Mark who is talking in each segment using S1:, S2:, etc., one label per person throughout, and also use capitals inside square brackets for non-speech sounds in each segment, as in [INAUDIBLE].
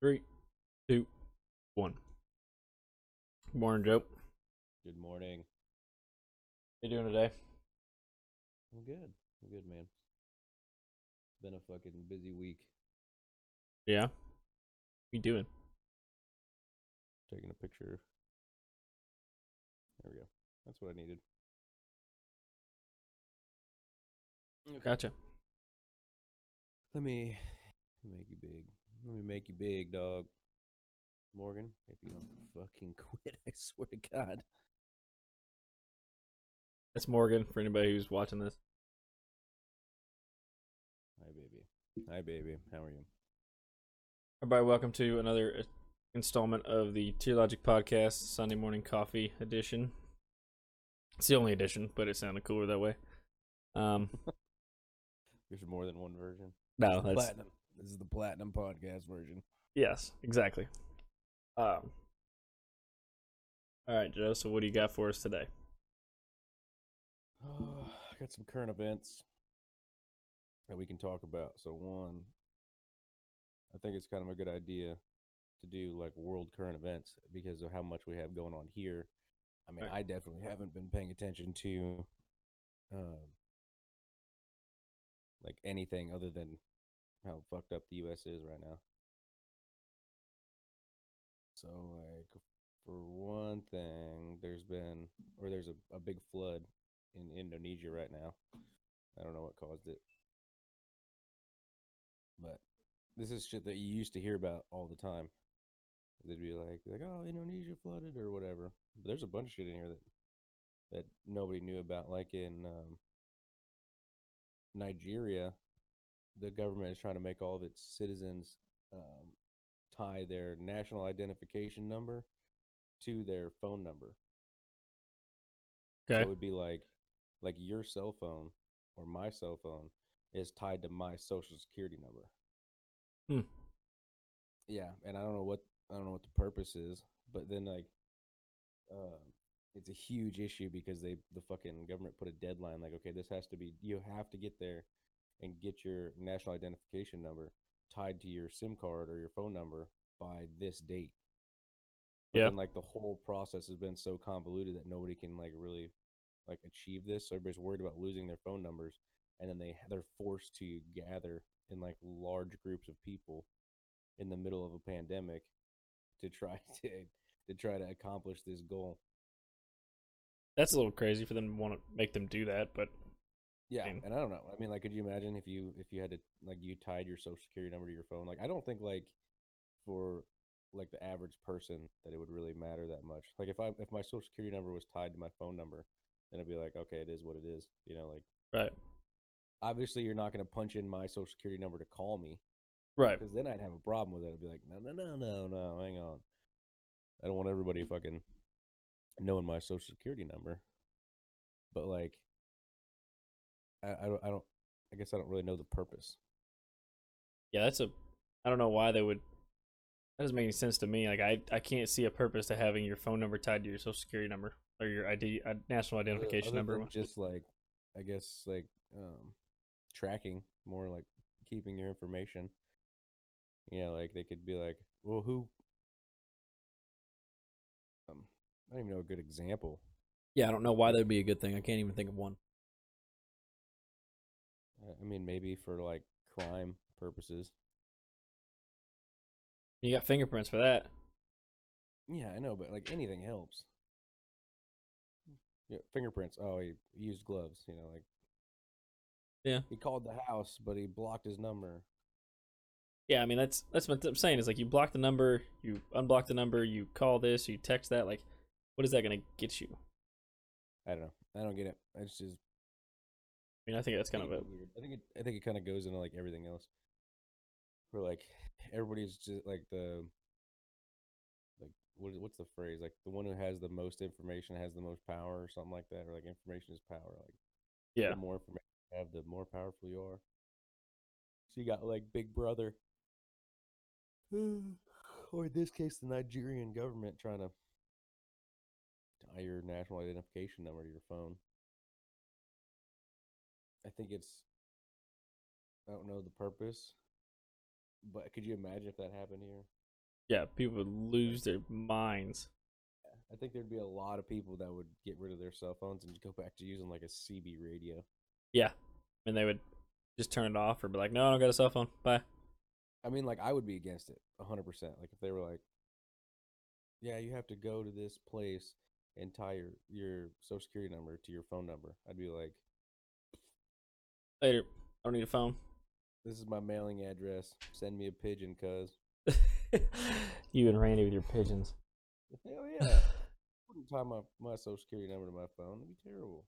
S1: Three, two, one. Good morning, Joe.
S2: Good morning.
S1: How you doing today?
S2: I'm good. I'm good, man. It's been a fucking busy week.
S1: Yeah. What you doing?
S2: Taking a picture. There we go. That's what I needed.
S1: Gotcha.
S2: Let me make you big. Let me make you big, dog. Morgan, if you don't fucking [LAUGHS] quit, I swear to God.
S1: That's Morgan for anybody who's watching this.
S2: Hi, baby. Hi, baby. How are you?
S1: Everybody, welcome to another installment of the Tier Logic Podcast Sunday Morning Coffee Edition. It's the only edition, but it sounded cooler that way. Um, [LAUGHS]
S2: There's more than one version.
S1: no, that's
S2: Platinum. This is the platinum podcast version.
S1: yes, exactly. Um, all right, Joe. So, what do you got for us today? [SIGHS]
S2: I got some current events that we can talk about. So one, I think it's kind of a good idea to do like world current events because of how much we have going on here. I mean. I definitely haven't been paying attention to um like anything other than how fucked up the US is right now. So like for one thing, there's been or there's a, a big flood in Indonesia right now. I don't know what caused it. But this is shit that you used to hear about all the time. They'd be like, like, oh, Indonesia flooded or whatever. But there's a bunch of shit in here that that nobody knew about. Like in um, Nigeria, the government is trying to make all of its citizens um, tie their national identification number to their phone number. So
S1: Okay.
S2: it would be like like your cell phone or my cell phone is tied to my social security number.
S1: Hmm.
S2: Yeah, and I don't know what I don't know what the purpose is, but then like uh, it's a huge issue because they the fucking government put a deadline like okay, this has to be you have to get there and get your national identification number tied to your SIM card or your phone number by this date. But
S1: Yeah.
S2: then, like the whole process has been so convoluted that nobody can like really like achieve this. So everybody's worried about losing their phone numbers, and then they they're forced to gather in like large groups of people in the middle of a pandemic to try [LAUGHS] to to try to accomplish this goal.
S1: That's a little crazy for them to want to make them do that, but
S2: Yeah,
S1: Same.
S2: and I don't know. I mean, like, could you imagine if you if you had to like you tied your social security number to your phone? Like, I don't think like for like the average person that it would really matter that much. Like, if I if my social security number was tied to my phone number, then it'd be like, okay, it is what it is. You know, like
S1: right,
S2: obviously you're not going to punch in my social security number to call me
S1: right.
S2: because then I'd have a problem with it. I'd be like, no, no, no, no, no, hang on. I don't want everybody fucking knowing my social security number. But like, I, I don't, I don't, I guess I don't really know the purpose.
S1: Yeah, that's a. I don't know why they would. That doesn't make any sense to me. Like I, I can't see a purpose to having your phone number tied to your social security number or your ID, uh, national identification
S2: other
S1: number.
S2: Just like, I guess like um, tracking more like keeping your information. You know, like they could be like, well, who? Um, I don't even know a good example.
S1: Yeah, I don't know why that'd be a good thing. I can't even think of one.
S2: I mean, maybe for like crime purposes.
S1: You got fingerprints for that.
S2: Yeah, I know, but like anything helps. Yeah, fingerprints. Oh, he used gloves. You know, like
S1: Yeah.
S2: he called the house, but he blocked his number.
S1: Yeah, I mean that's that's what I'm saying. Is like you block the number, you unblock the number, you call this, you text that. Like, what is that gonna get you?
S2: I don't know. I don't get it. It's just
S1: I mean, I think that's kind of a
S2: weird. I think it. I think it kind of goes into like everything else. Where like everybody's just like the like what what's the phrase like the one who has the most information has the most power or something like that or like information is power like
S1: yeah.
S2: the more information you have, the more powerful you are. So you got like Big Brother, [SIGHS] or in this case, the Nigerian government trying to tie your national identification number to your phone. I think it's. I don't know the purpose, but could you imagine if that happened here?
S1: Yeah, people would lose their minds.
S2: I think there'd be a lot of people that would get rid of their cell phones and go back to using like a CB radio.
S1: Yeah, and they would just turn it off or be like, "No, I don't got a cell phone. Bye."
S2: I mean, like I would be against it hundred percent. Like if they were like, "Yeah, you have to go to this place and tie your your social security number to your phone number," I'd be like,
S1: Later. I don't need a phone.
S2: "This is my mailing address. Send me a pigeon, cuz." [LAUGHS]
S1: you and Randy with your pigeons.
S2: Hell yeah! [LAUGHS] wouldn't tie my my social security number to my phone. It'd be terrible.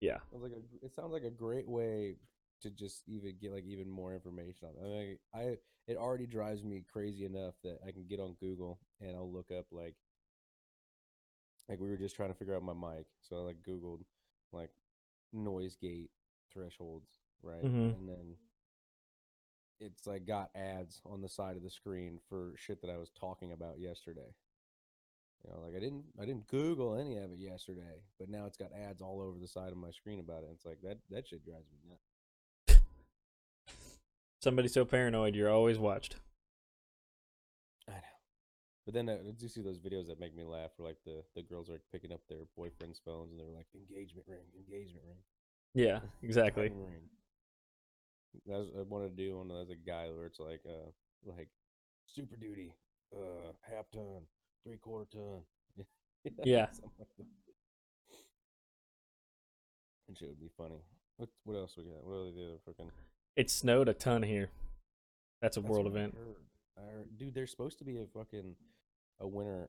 S1: Yeah.
S2: Sounds like a, it sounds like a great way to just even get like even more information on. It. I mean, I it already drives me crazy enough that I can get on Google and I'll look up like like we were just trying to figure out my mic, so I like Googled like noise gate thresholds, right?
S1: Mhm.
S2: And then it's like got ads on the side of the screen for shit that I was talking about yesterday. You know, like I didn't I didn't Google any of it yesterday, but now it's got ads all over the side of my screen about it. It's like that that shit drives me nuts.
S1: Somebody so paranoid, you're always watched.
S2: I know. But then uh, did you see those videos that make me laugh? Where like the the girls are like, picking up their boyfriend's phones and they're like engagement ring, engagement ring,
S1: Yeah, exactly.
S2: That's I wanted to do one as a guy where it's like uh like super duty, uh half ton, three quarter ton. [LAUGHS]
S1: Yeah.
S2: like. And shit would be funny. What what else we got? What are the other freaking
S1: It snowed a ton here. That's a
S2: That's
S1: world
S2: I
S1: event.
S2: heard. I heard- dude, there's supposed to be a fucking a winter,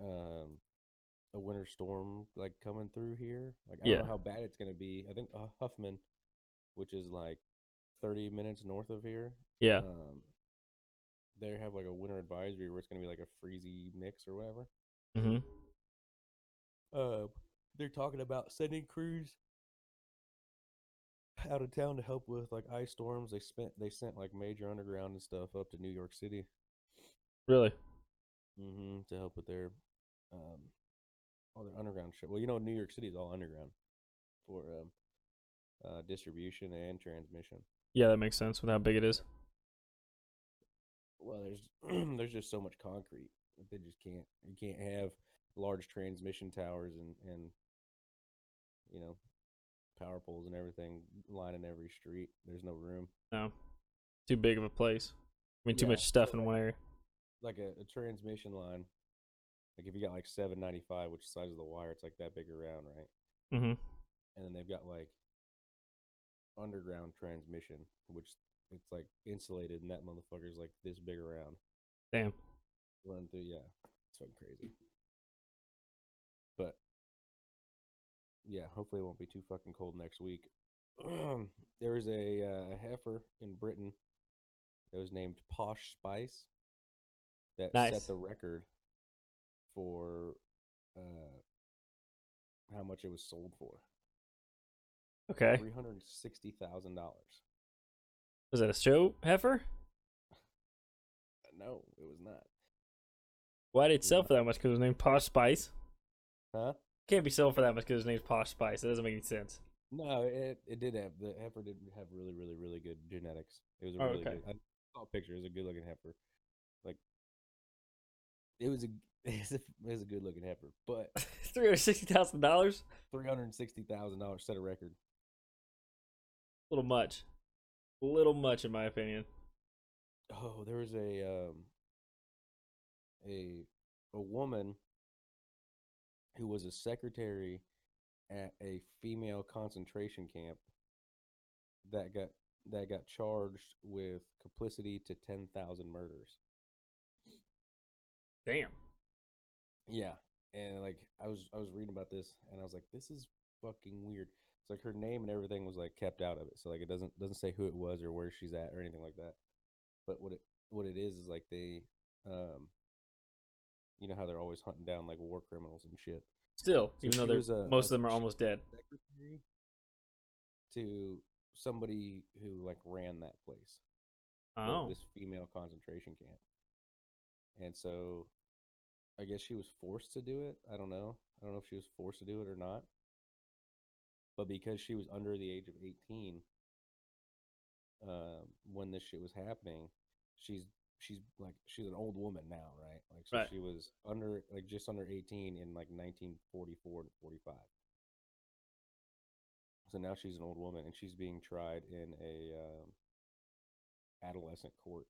S2: um, a winter storm like coming through here. Like I
S1: Yeah.
S2: don't know how bad it's gonna be. I think uh, Huffman, which is like 30 minutes north of here,
S1: Yeah.
S2: um, they have like a winter advisory where it's gonna be like a freezy mix or whatever.
S1: hmm
S2: Uh, they're talking about sending crews out of town to help with like ice storms. They spent they sent like major underground and stuff up to New York City.
S1: Really?
S2: hmm to help with their um all their underground shit. Well, you know, New York City is all underground for um uh distribution and transmission.
S1: Yeah, that makes sense with how big it is.
S2: Well, there's [CLEARS THROAT] there's just so much concrete that they just can't you can't have large transmission towers and and you know power poles and everything lining every street. There's no room.
S1: No. Too big of a place. I mean, too
S2: Yeah,
S1: much stuff in one area.
S2: Like a, a transmission line, like if you got like 795, which size of the wire, it's like that big around, right?
S1: hmm
S2: and then they've got like underground transmission, which it's like insulated, and that motherfucker's like this big around,
S1: Damn.
S2: run through. Yeah, it's fucking crazy. But yeah, hopefully it won't be too fucking cold next week. [CLEARS THROAT] there was a uh, heifer in Britain that was named Posh Spice that
S1: Nice.
S2: set the record for uh, how much it was sold for.
S1: Okay.
S2: Three hundred sixty thousand dollars.
S1: Was that a show heifer?
S2: No, it was not.
S1: Why did it sell for that much? Because it was named Posh Spice.
S2: Huh?
S1: Can't be sold for that much because his name's Posh Spice. That doesn't make any sense.
S2: No, it it did have the heifer did have really really really good genetics. It was a
S1: Oh,
S2: really
S1: okay.
S2: good. I saw a picture. It was a good looking heifer. It was a [LAUGHS] it was a good looking heifer, but [LAUGHS]
S1: Three hundred sixty thousand dollars.
S2: three hundred sixty thousand dollars set a record.
S1: A little much. A little much, in my opinion.
S2: Oh, there was a um a a woman who was a secretary at a female concentration camp that got that got charged with complicity to 10,000 murders.
S1: Damn.
S2: Yeah. And like I was I was reading about this and I was like this is fucking weird. It's like her name and everything was like kept out of it. So like it doesn't doesn't say who it was or where she's at or anything like that. But what it what it is is like they um you know how they're always hunting down like war criminals and shit.
S1: Still,
S2: So
S1: even though they're
S2: a-
S1: most of them are almost dead.
S2: To somebody who like ran that place.
S1: Oh.
S2: this female concentration camp. And so I guess she was forced to do it. I don't know. I don't know if she was forced to do it or not. But because she was under the age of 18 um, when this shit was happening, she's she's like she's an old woman now, right? Like so
S1: Right.
S2: she was under like just under 18 in like 1944 to 45. So now she's an old woman and she's being tried in a um, adolescent court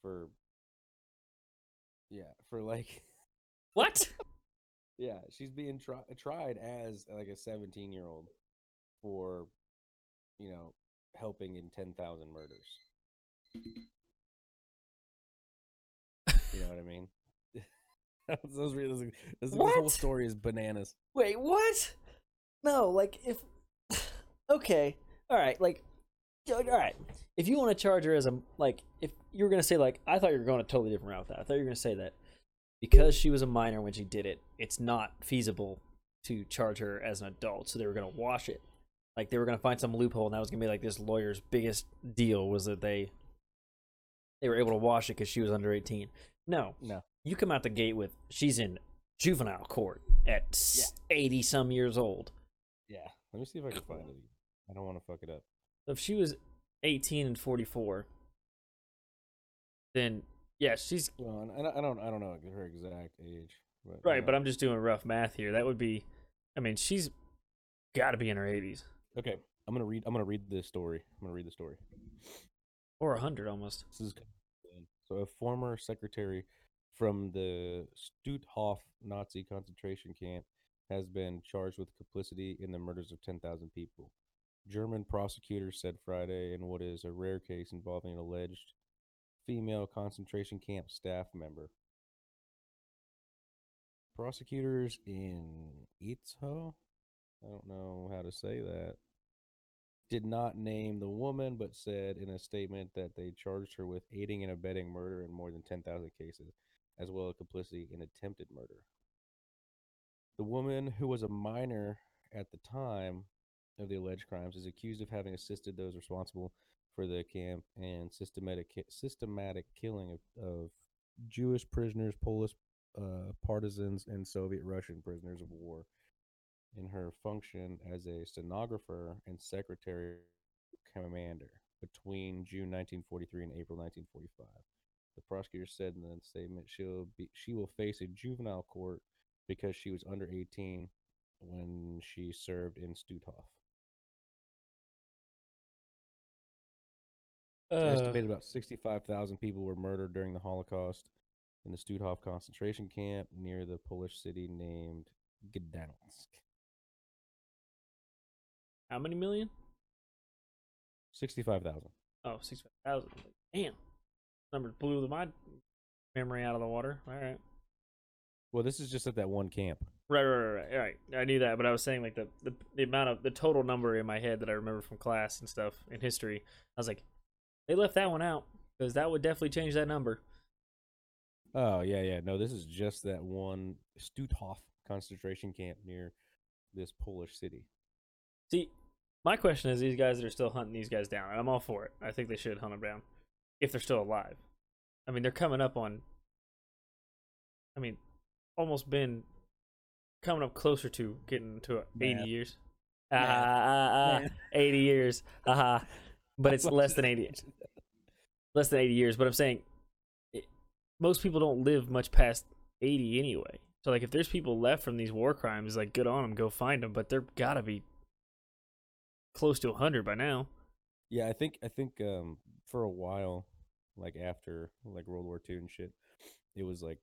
S2: for yeah, for like [LAUGHS]
S1: What?
S2: yeah, she's being tri- tried as like a 17 year old for you know helping in 10,000 murders. You know what I mean? [LAUGHS] Those really, this, this, this whole story is bananas.
S3: Wait, what? No, like if [SIGHS] okay, all right, like all right. If you want to charge her as a like, if you were gonna say like, I thought you were going a totally different route. With that I thought you were gonna say that because she was a minor when she did it, it's not feasible to charge her as an adult. So they were gonna wash it. Like they were gonna find some loophole, and that was gonna be like this lawyer's biggest deal was that they they were able to wash it because she was under eighteen. No,
S2: No.
S3: you come out the gate with she's in juvenile court at eighty some years old.
S2: Yeah. Let me see if I can find it. I don't want to fuck it up.
S3: So if she was 18 and 44, then yeah, she's
S2: Well, I don't, I don't, know her exact age. But,
S1: right,
S2: uh,
S1: but I'm just doing rough math here. That would be, I mean, she's got to be in her 80s
S2: okay. I'm gonna read. I'm gonna read this story. I'm gonna read the story.
S1: or 100 almost.
S2: This is so a former secretary from the Stutthof Nazi concentration camp has been charged with complicity in the murders of 10,000 people. German prosecutors said Friday in what is a rare case involving an alleged female concentration camp staff member. Prosecutors in Itzehoe, I don't know how to say that, did not name the woman, but said in a statement that they charged her with aiding and abetting murder in more than 10,000 cases, as well as complicity in attempted murder. The woman, who was a minor at the time of the alleged crimes, is accused of having assisted those responsible for the camp and systematic systematic killing of, of Jewish prisoners, Polish uh, partisans, and Soviet Russian prisoners of war in her function as a stenographer and secretary commander between June 1943 and April 1945. The prosecutor said in the statement she'll be she will face a juvenile court because she was under 18 when she served in Stutthof.
S1: Uh,
S2: Estimated about 65,000 people were murdered during the Holocaust in the Stutthof concentration camp near the Polish city named Gdansk.
S1: how many million?
S2: 65,000.
S1: Oh, 6,000. Damn. Numbers blew my memory out of the water. All right.
S2: Well, this is just at that one camp.
S1: Right, right, right, right, right. I knew that, but I was saying like the, the the amount of the total number in my head that I remember from class and stuff in history. I was like, they left that one out because that would definitely change that number.
S2: Oh, yeah, yeah. No, this is just that one Stutthof concentration camp near this Polish city.
S1: See, my question is these guys that are still hunting these guys down, and I'm all for it. I think they should hunt them down if they're still alive. I mean, they're coming up on. I mean, almost been coming up closer to getting to 80
S2: Math.
S1: years. Ah, ah, ah,
S2: Math. [LAUGHS]
S1: 80 years. Haha. But it's [LAUGHS] less than 80 less than 80 years, but I'm saying it, most people don't live much past 80 anyway. So like if there's people left from these war crimes, like good on them, go find them, but they're got to be close to 100 by now.
S2: Yeah, I think I think um for a while, like after like World War II and shit, it was like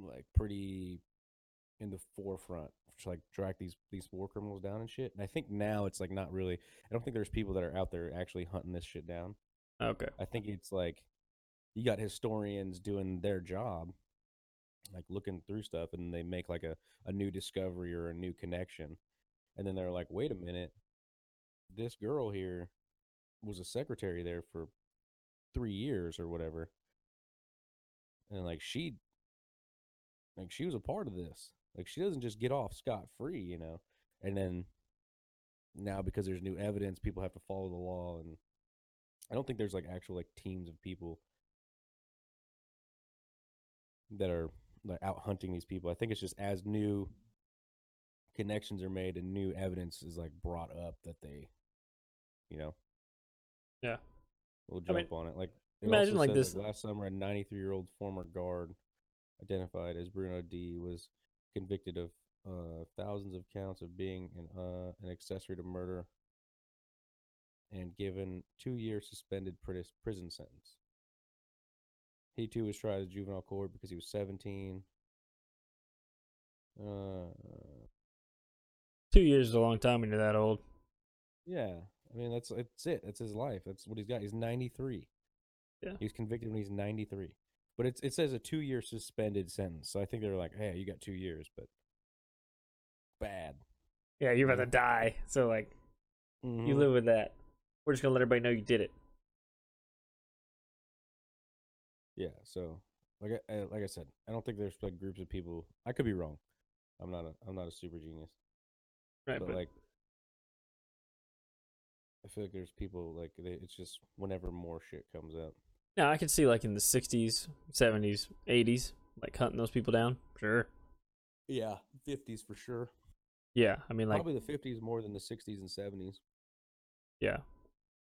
S2: like pretty in the forefront to like track these these war criminals down and shit. And I think now it's like not really. I don't think there's people that are out there actually hunting this shit down.
S1: Okay.
S2: I think it's like you got historians doing their job, like looking through stuff, and they make like a, a new discovery or a new connection. And then they're like, wait a minute, this girl here was a secretary there for three years or whatever. And like she like she was a part of this. Like she doesn't just get off scot free, you know. And then now because there's new evidence, people have to follow the law and I don't think there's like actual like teams of people that are like out hunting these people. I think it's just as new connections are made and new evidence is like brought up that they, you know.
S1: Yeah.
S2: we'll
S3: I mean,
S2: jump on it. Like it
S3: imagine like this-
S2: last summer, a 93 year old former guard, identified as Bruno D, was convicted of uh, thousands of counts of being an uh, an accessory to murder, and given two year suspended prison sentence. He too was tried as juvenile court because he was 17. Uh,
S1: Two years is a long time when you're that old.
S2: Yeah, I mean that's that's it. That's his life. That's what he's got. He's ninety three.
S1: Yeah.
S2: he was convicted when he's ninety three. But it's it says a two year suspended sentence. So I think they were like, "Hey, you got two years," but bad.
S1: Yeah, you're about to die. So like, you
S2: Mhm.
S1: live with that. We're just gonna let everybody know you did it.
S2: Yeah. So like I, I like I said, I don't think there's like groups of people. I could be wrong. I'm not a I'm not a super genius,
S1: Right,
S2: but
S1: but
S2: like. I feel like there's people like they, it's just whenever more shit comes up.
S1: Now I could see like in the '60s, '70s, '80s, like hunting those people down. Sure.
S2: Yeah, fifties for sure.
S1: Yeah, I mean like
S2: Probably the fifties more than the sixties and seventies.
S1: yeah,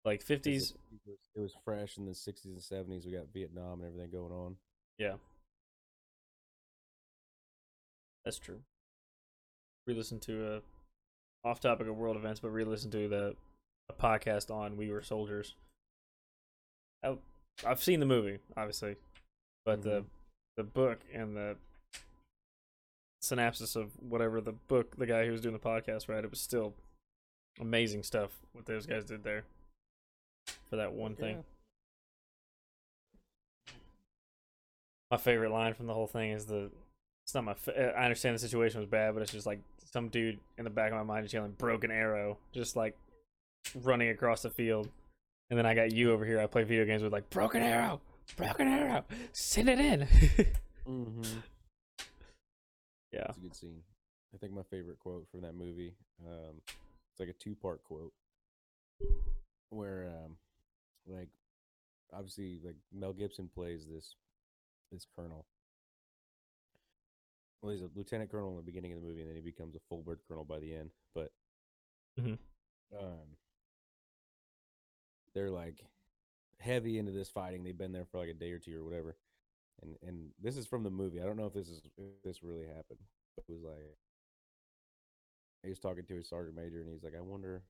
S1: like '50s.
S2: It, it was, fresh in the 60s and 70s. We got Vietnam and everything going on.
S1: Yeah, that's true. Re-listen to a off topic of world events, but re-listen to the a podcast on We Were Soldiers. I, I've seen the movie, obviously, but the
S2: Mhm.
S1: the book and the synopsis of whatever the book the guy who was doing the podcast read, it was still amazing stuff what those guys did there for that one thing. my favorite line from the whole thing is the it's not my fa- I understand the situation was bad, but it's just like some dude in the back of my mind is yelling broken arrow, just like running across the field. And then I got you over here. I play video games with like broken arrow, broken arrow, send it in. [LAUGHS]
S2: Mm-hmm.
S1: yeah,
S2: It's a good scene. I think my favorite quote from that movie. Um, it's like a two-part quote where, um, like, obviously, like Mel Gibson plays this this colonel. Well, he's a lieutenant colonel in the beginning of the movie, and then he becomes a full bird colonel by the end. But,
S1: Mhm.
S2: um, they're like heavy into this fighting. They've been there for like a day or two or whatever. And and this is from the movie. I don't know if this is if this really happened. It was like he was talking to his sergeant major, and he's like, "I wonder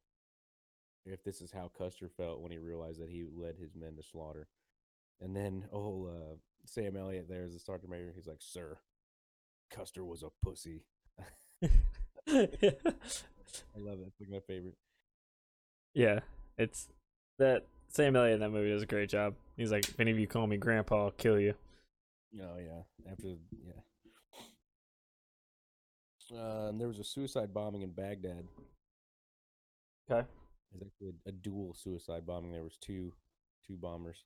S2: if this is how Custer felt when he realized that he led his men to slaughter." And then old uh, Sam Elliott there is the sergeant major. He's like, "Sir, Custer was a pussy." [LAUGHS] I [LAUGHS] love it. It's like my favorite.
S1: yeah. It's that Sam Elliott in that movie does a great job. He's like, if any of you call me grandpa, I'll kill you.
S2: Oh yeah. After yeah. Uh, and there was a suicide bombing in Baghdad.
S1: Okay.
S2: It's actually a, a dual suicide bombing. There was two two bombers.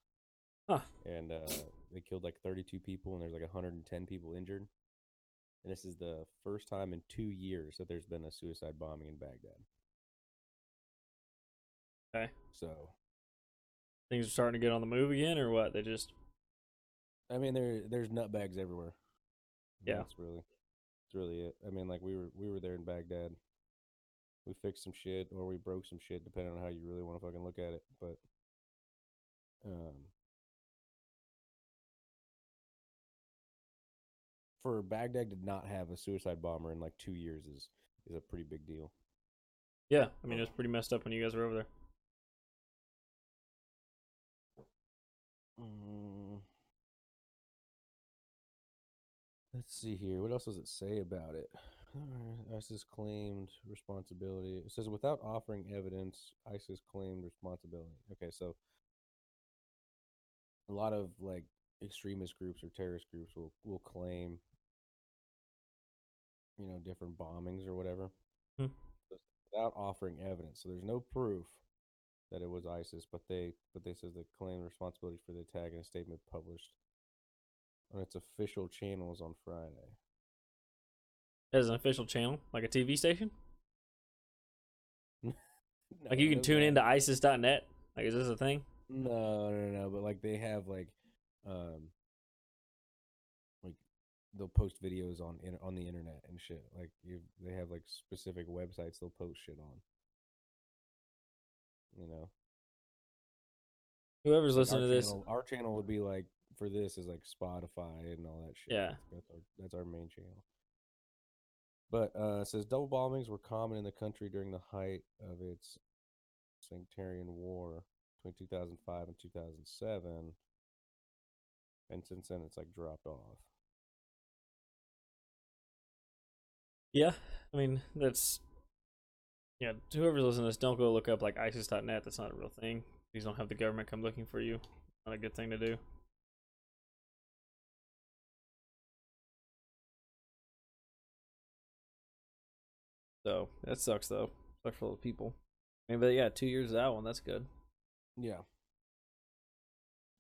S1: Huh.
S2: And uh, they killed like 32 people, and there's like 110 people injured. And this is the first time in two years that there's been a suicide bombing in Baghdad.
S1: Okay.
S2: So,
S1: Things are starting to get on the move again, or what? They just
S2: I mean, there there's nutbags everywhere.
S1: Yeah.
S2: That's really, that's really it. I mean, like we were we were there in Baghdad. We fixed some shit, or we broke some shit, depending on how you really want to fucking look at it. But, um, for Baghdad to not have a suicide bomber in like two years is is a pretty big deal.
S1: yeah. I mean, it was pretty messed up when you guys were over there.
S2: Let's see here. What else does it say about it? ISIS claimed responsibility. It says without offering evidence, ISIS claimed responsibility. Okay, so a lot of like extremist groups or terrorist groups will will claim you know different bombings or whatever
S1: Hmm.
S2: Without offering evidence. So there's no proof that it was ISIS, but they but they says they claim responsibility for the attack in a statement published on its official channels on Friday.
S1: As an official channel, like a TV station.
S2: No, [LAUGHS]
S1: Like you can tune into ISIS.net. Like, is this a thing?
S2: No, no, no. But like they have like, um, like they'll post videos on in, on the internet and shit. Like you, they have like specific websites they'll post shit on. You know,
S1: Whoever's listening to this,
S2: channel, our channel would be like for this is like Spotify and all that shit.
S1: Yeah.
S2: that's our, that's our main channel. But uh, it says double bombings were common in the country during the height of its sectarian war between 2005 and 2007, and since then it's like dropped off.
S1: yeah, I mean that's yeah. Whoever's listening to this, don't go look up like ISIS.net. That's not a real thing. Please don't have the government come looking for you. Not a good thing to do. So that sucks though. Sucks for the people. I mean, but yeah, two years of that one. That's good.
S2: Yeah.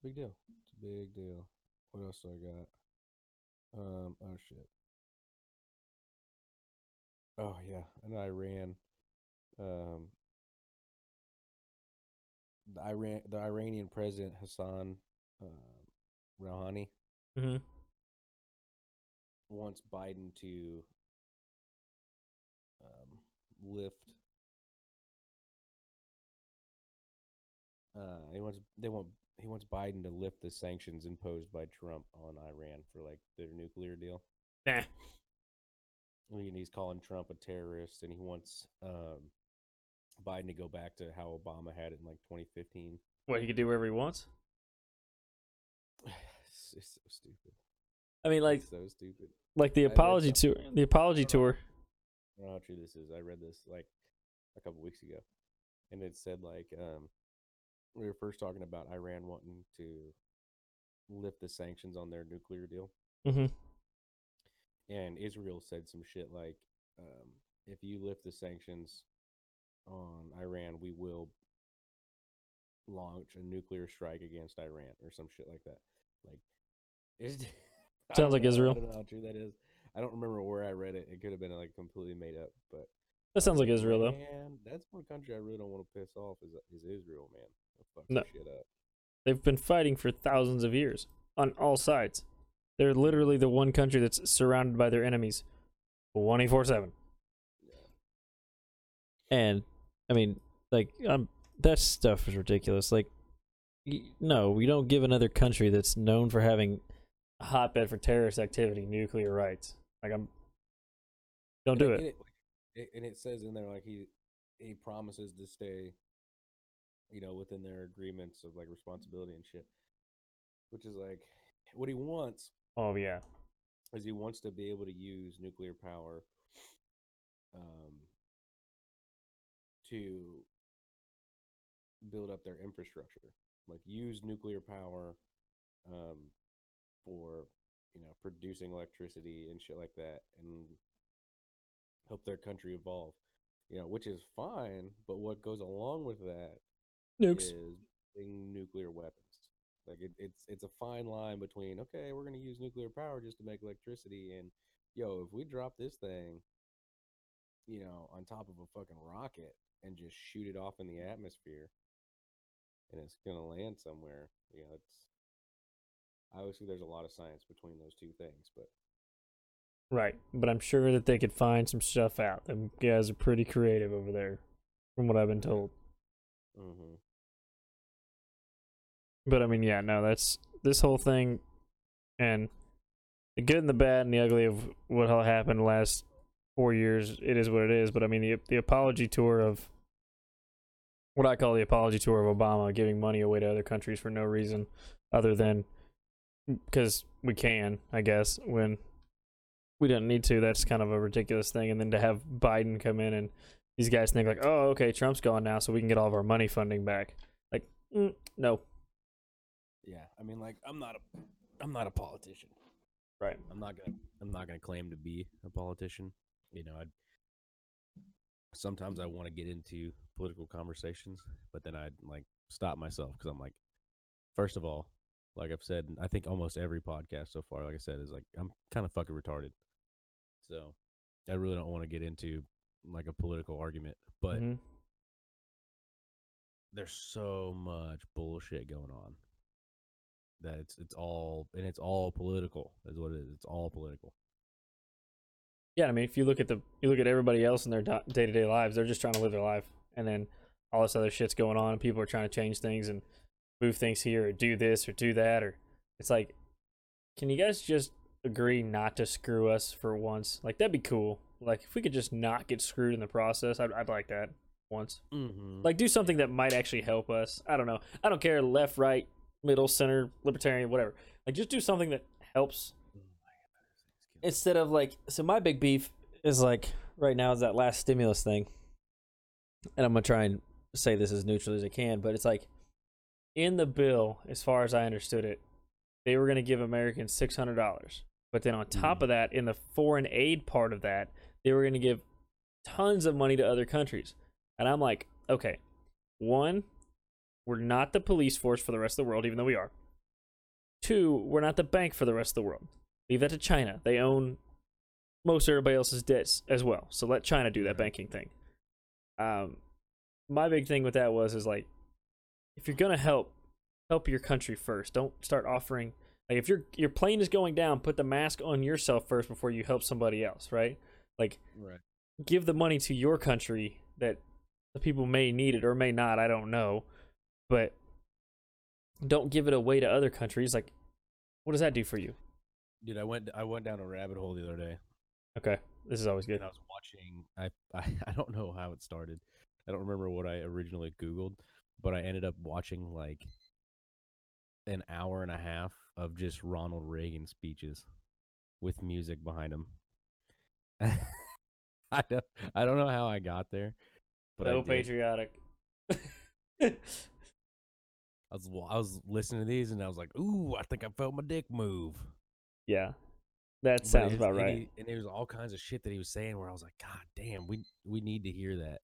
S2: Big deal. It's a big deal. What else do I got? Um, oh shit. Oh yeah, and Iran. Um the Iran the Iranian president Hassan uh, Rouhani
S1: Mm-hmm.
S2: wants Biden to lift. Uh, he wants they want he wants Biden to lift the sanctions imposed by Trump on Iran for like their nuclear deal.
S1: Nah.
S2: And he's calling Trump a terrorist, and he wants um, Biden to go back to how Obama had it in like 2015.
S1: What he could do whatever he wants. [SIGHS]
S2: it's, so stupid.
S1: I mean, like
S2: It's so stupid.
S1: like the apology tour. The apology tour.
S2: I don't know how true this is. I read this like a couple weeks ago, and it said like um, we were first talking about Iran wanting to lift the sanctions on their nuclear deal,
S1: Mm-hmm.
S2: and Israel said some shit like, um, "If you lift the sanctions on Iran, we will launch a nuclear strike against Iran or some shit like that." Like, [LAUGHS]
S1: Sounds like
S2: know-
S1: Israel.
S2: I don't know how true that is. I don't remember where I read it. It could have been like completely made up, but
S1: That sounds like Israel though.
S2: Man, that's one country I really don't want to piss off is is Israel, man.
S1: No.
S2: some shit up.
S1: They've been fighting for thousands of years on all sides. They're literally the one country that's surrounded by their enemies 24 7. And, I mean, like, um, that stuff is ridiculous. Like, y- no, we don't give another country that's known for having a hotbed for terrorist activity nuclear rights. Like, I'm. Don't do
S2: And
S1: it.
S2: it, and it says in there like he he promises to stay, you know, within their agreements of like responsibility and shit. Which is like what he wants
S1: Oh, yeah.
S2: is he wants to be able to use nuclear power um to build up their infrastructure like use nuclear power um for you know producing electricity and shit like that and help their country evolve you know which is fine but what goes along with that
S1: Nukes.
S2: is nuclear weapons. Like it, it's it's a fine line between okay, we're gonna use nuclear power just to make electricity, and yo, if we drop this thing, you know, on top of a fucking rocket and just shoot it off in the atmosphere, and it's gonna land somewhere, you know, it's obviously there's a lot of science between those two things, but
S1: Right. But I'm sure that they could find some stuff out. Them guys are pretty creative over there, from what I've been told.
S2: mm-hmm.
S1: But I mean, yeah, no, that's this whole thing, and the good and the bad and the ugly of what all happened the last four years. It is what it is. But I mean, the the apology tour of what I call the apology tour of Obama giving money away to other countries for no reason other than because we can, I guess, when we don't need to. That's kind of a ridiculous thing. And then to have Biden come in and these guys think like, oh, okay, Trump's gone now, so we can get all of our money funding back. Like, mm, no,
S2: yeah, I mean, like I'm not a I'm not a politician.
S1: right.
S2: I'm not gonna I'm not gonna claim to be a politician. You know, I sometimes I want to get into political conversations, but then I'd like stop myself because I'm like, first of all, like I've said, I think almost every podcast so far, like I said, is like I'm kind of fucking retarded. So I really don't want to get into like a political argument, but
S1: Mhm.
S2: there's so much bullshit going on that it's it's all and it's all political is what it is. It's all political.
S1: Yeah, I mean, if you look at the you look at everybody else in their day to day lives, they're just trying to live their life, and then all this other shit's going on, and people are trying to change things, and move things here or do this or do that or it's like can you guys just agree not to screw us for once? Like that'd be cool. Like if we could just not get screwed in the process i'd, I'd like that once.
S2: Mm-hmm.
S1: like do something that might actually help us. I don't know. I don't care. Left right middle center libertarian whatever. Like just do something that helps. Instead of like so my big beef is like right now is that last stimulus thing. And i'm gonna try and say this as neutral as i can but it's like in the bill as far as i understood it they were gonna give americans $600 but then on top
S2: Mhm.
S1: of that in the foreign aid part of that they were gonna give tons of money to other countries and i'm like okay one we're not the police force for the rest of the world even though we are two we're not the bank for the rest of the world leave that to China. They own most everybody else's debts as well. So let China do that banking thing. Um, my big thing with that was is like, if you're gonna help, help your country first. Don't start offering like if your your plane is going down, put the mask on yourself first before you help somebody else, right? Like
S2: Right.
S1: give the money to your country that the people may need it or may not. I don't know, but don't give it away to other countries. Like, what does that do for you?
S2: Dude, I went I went down a rabbit hole the other day.
S1: Okay, this is always good.
S2: and I was watching. I, I [LAUGHS] I don't know how it started. I don't remember what I originally Googled, but I ended up watching like an hour and a half of just Ronald Reagan speeches with music behind them. [LAUGHS] I don't I don't know how I got there, but
S1: so patriotic. [LAUGHS]
S2: I was I was listening to these and I was like, "Ooh, I think I felt my dick move."
S1: yeah, that
S2: But
S1: sounds
S2: his-
S1: about
S2: and
S1: right.
S2: he- and there was all kinds of shit that he was saying where I was like, God damn, we we need to hear that.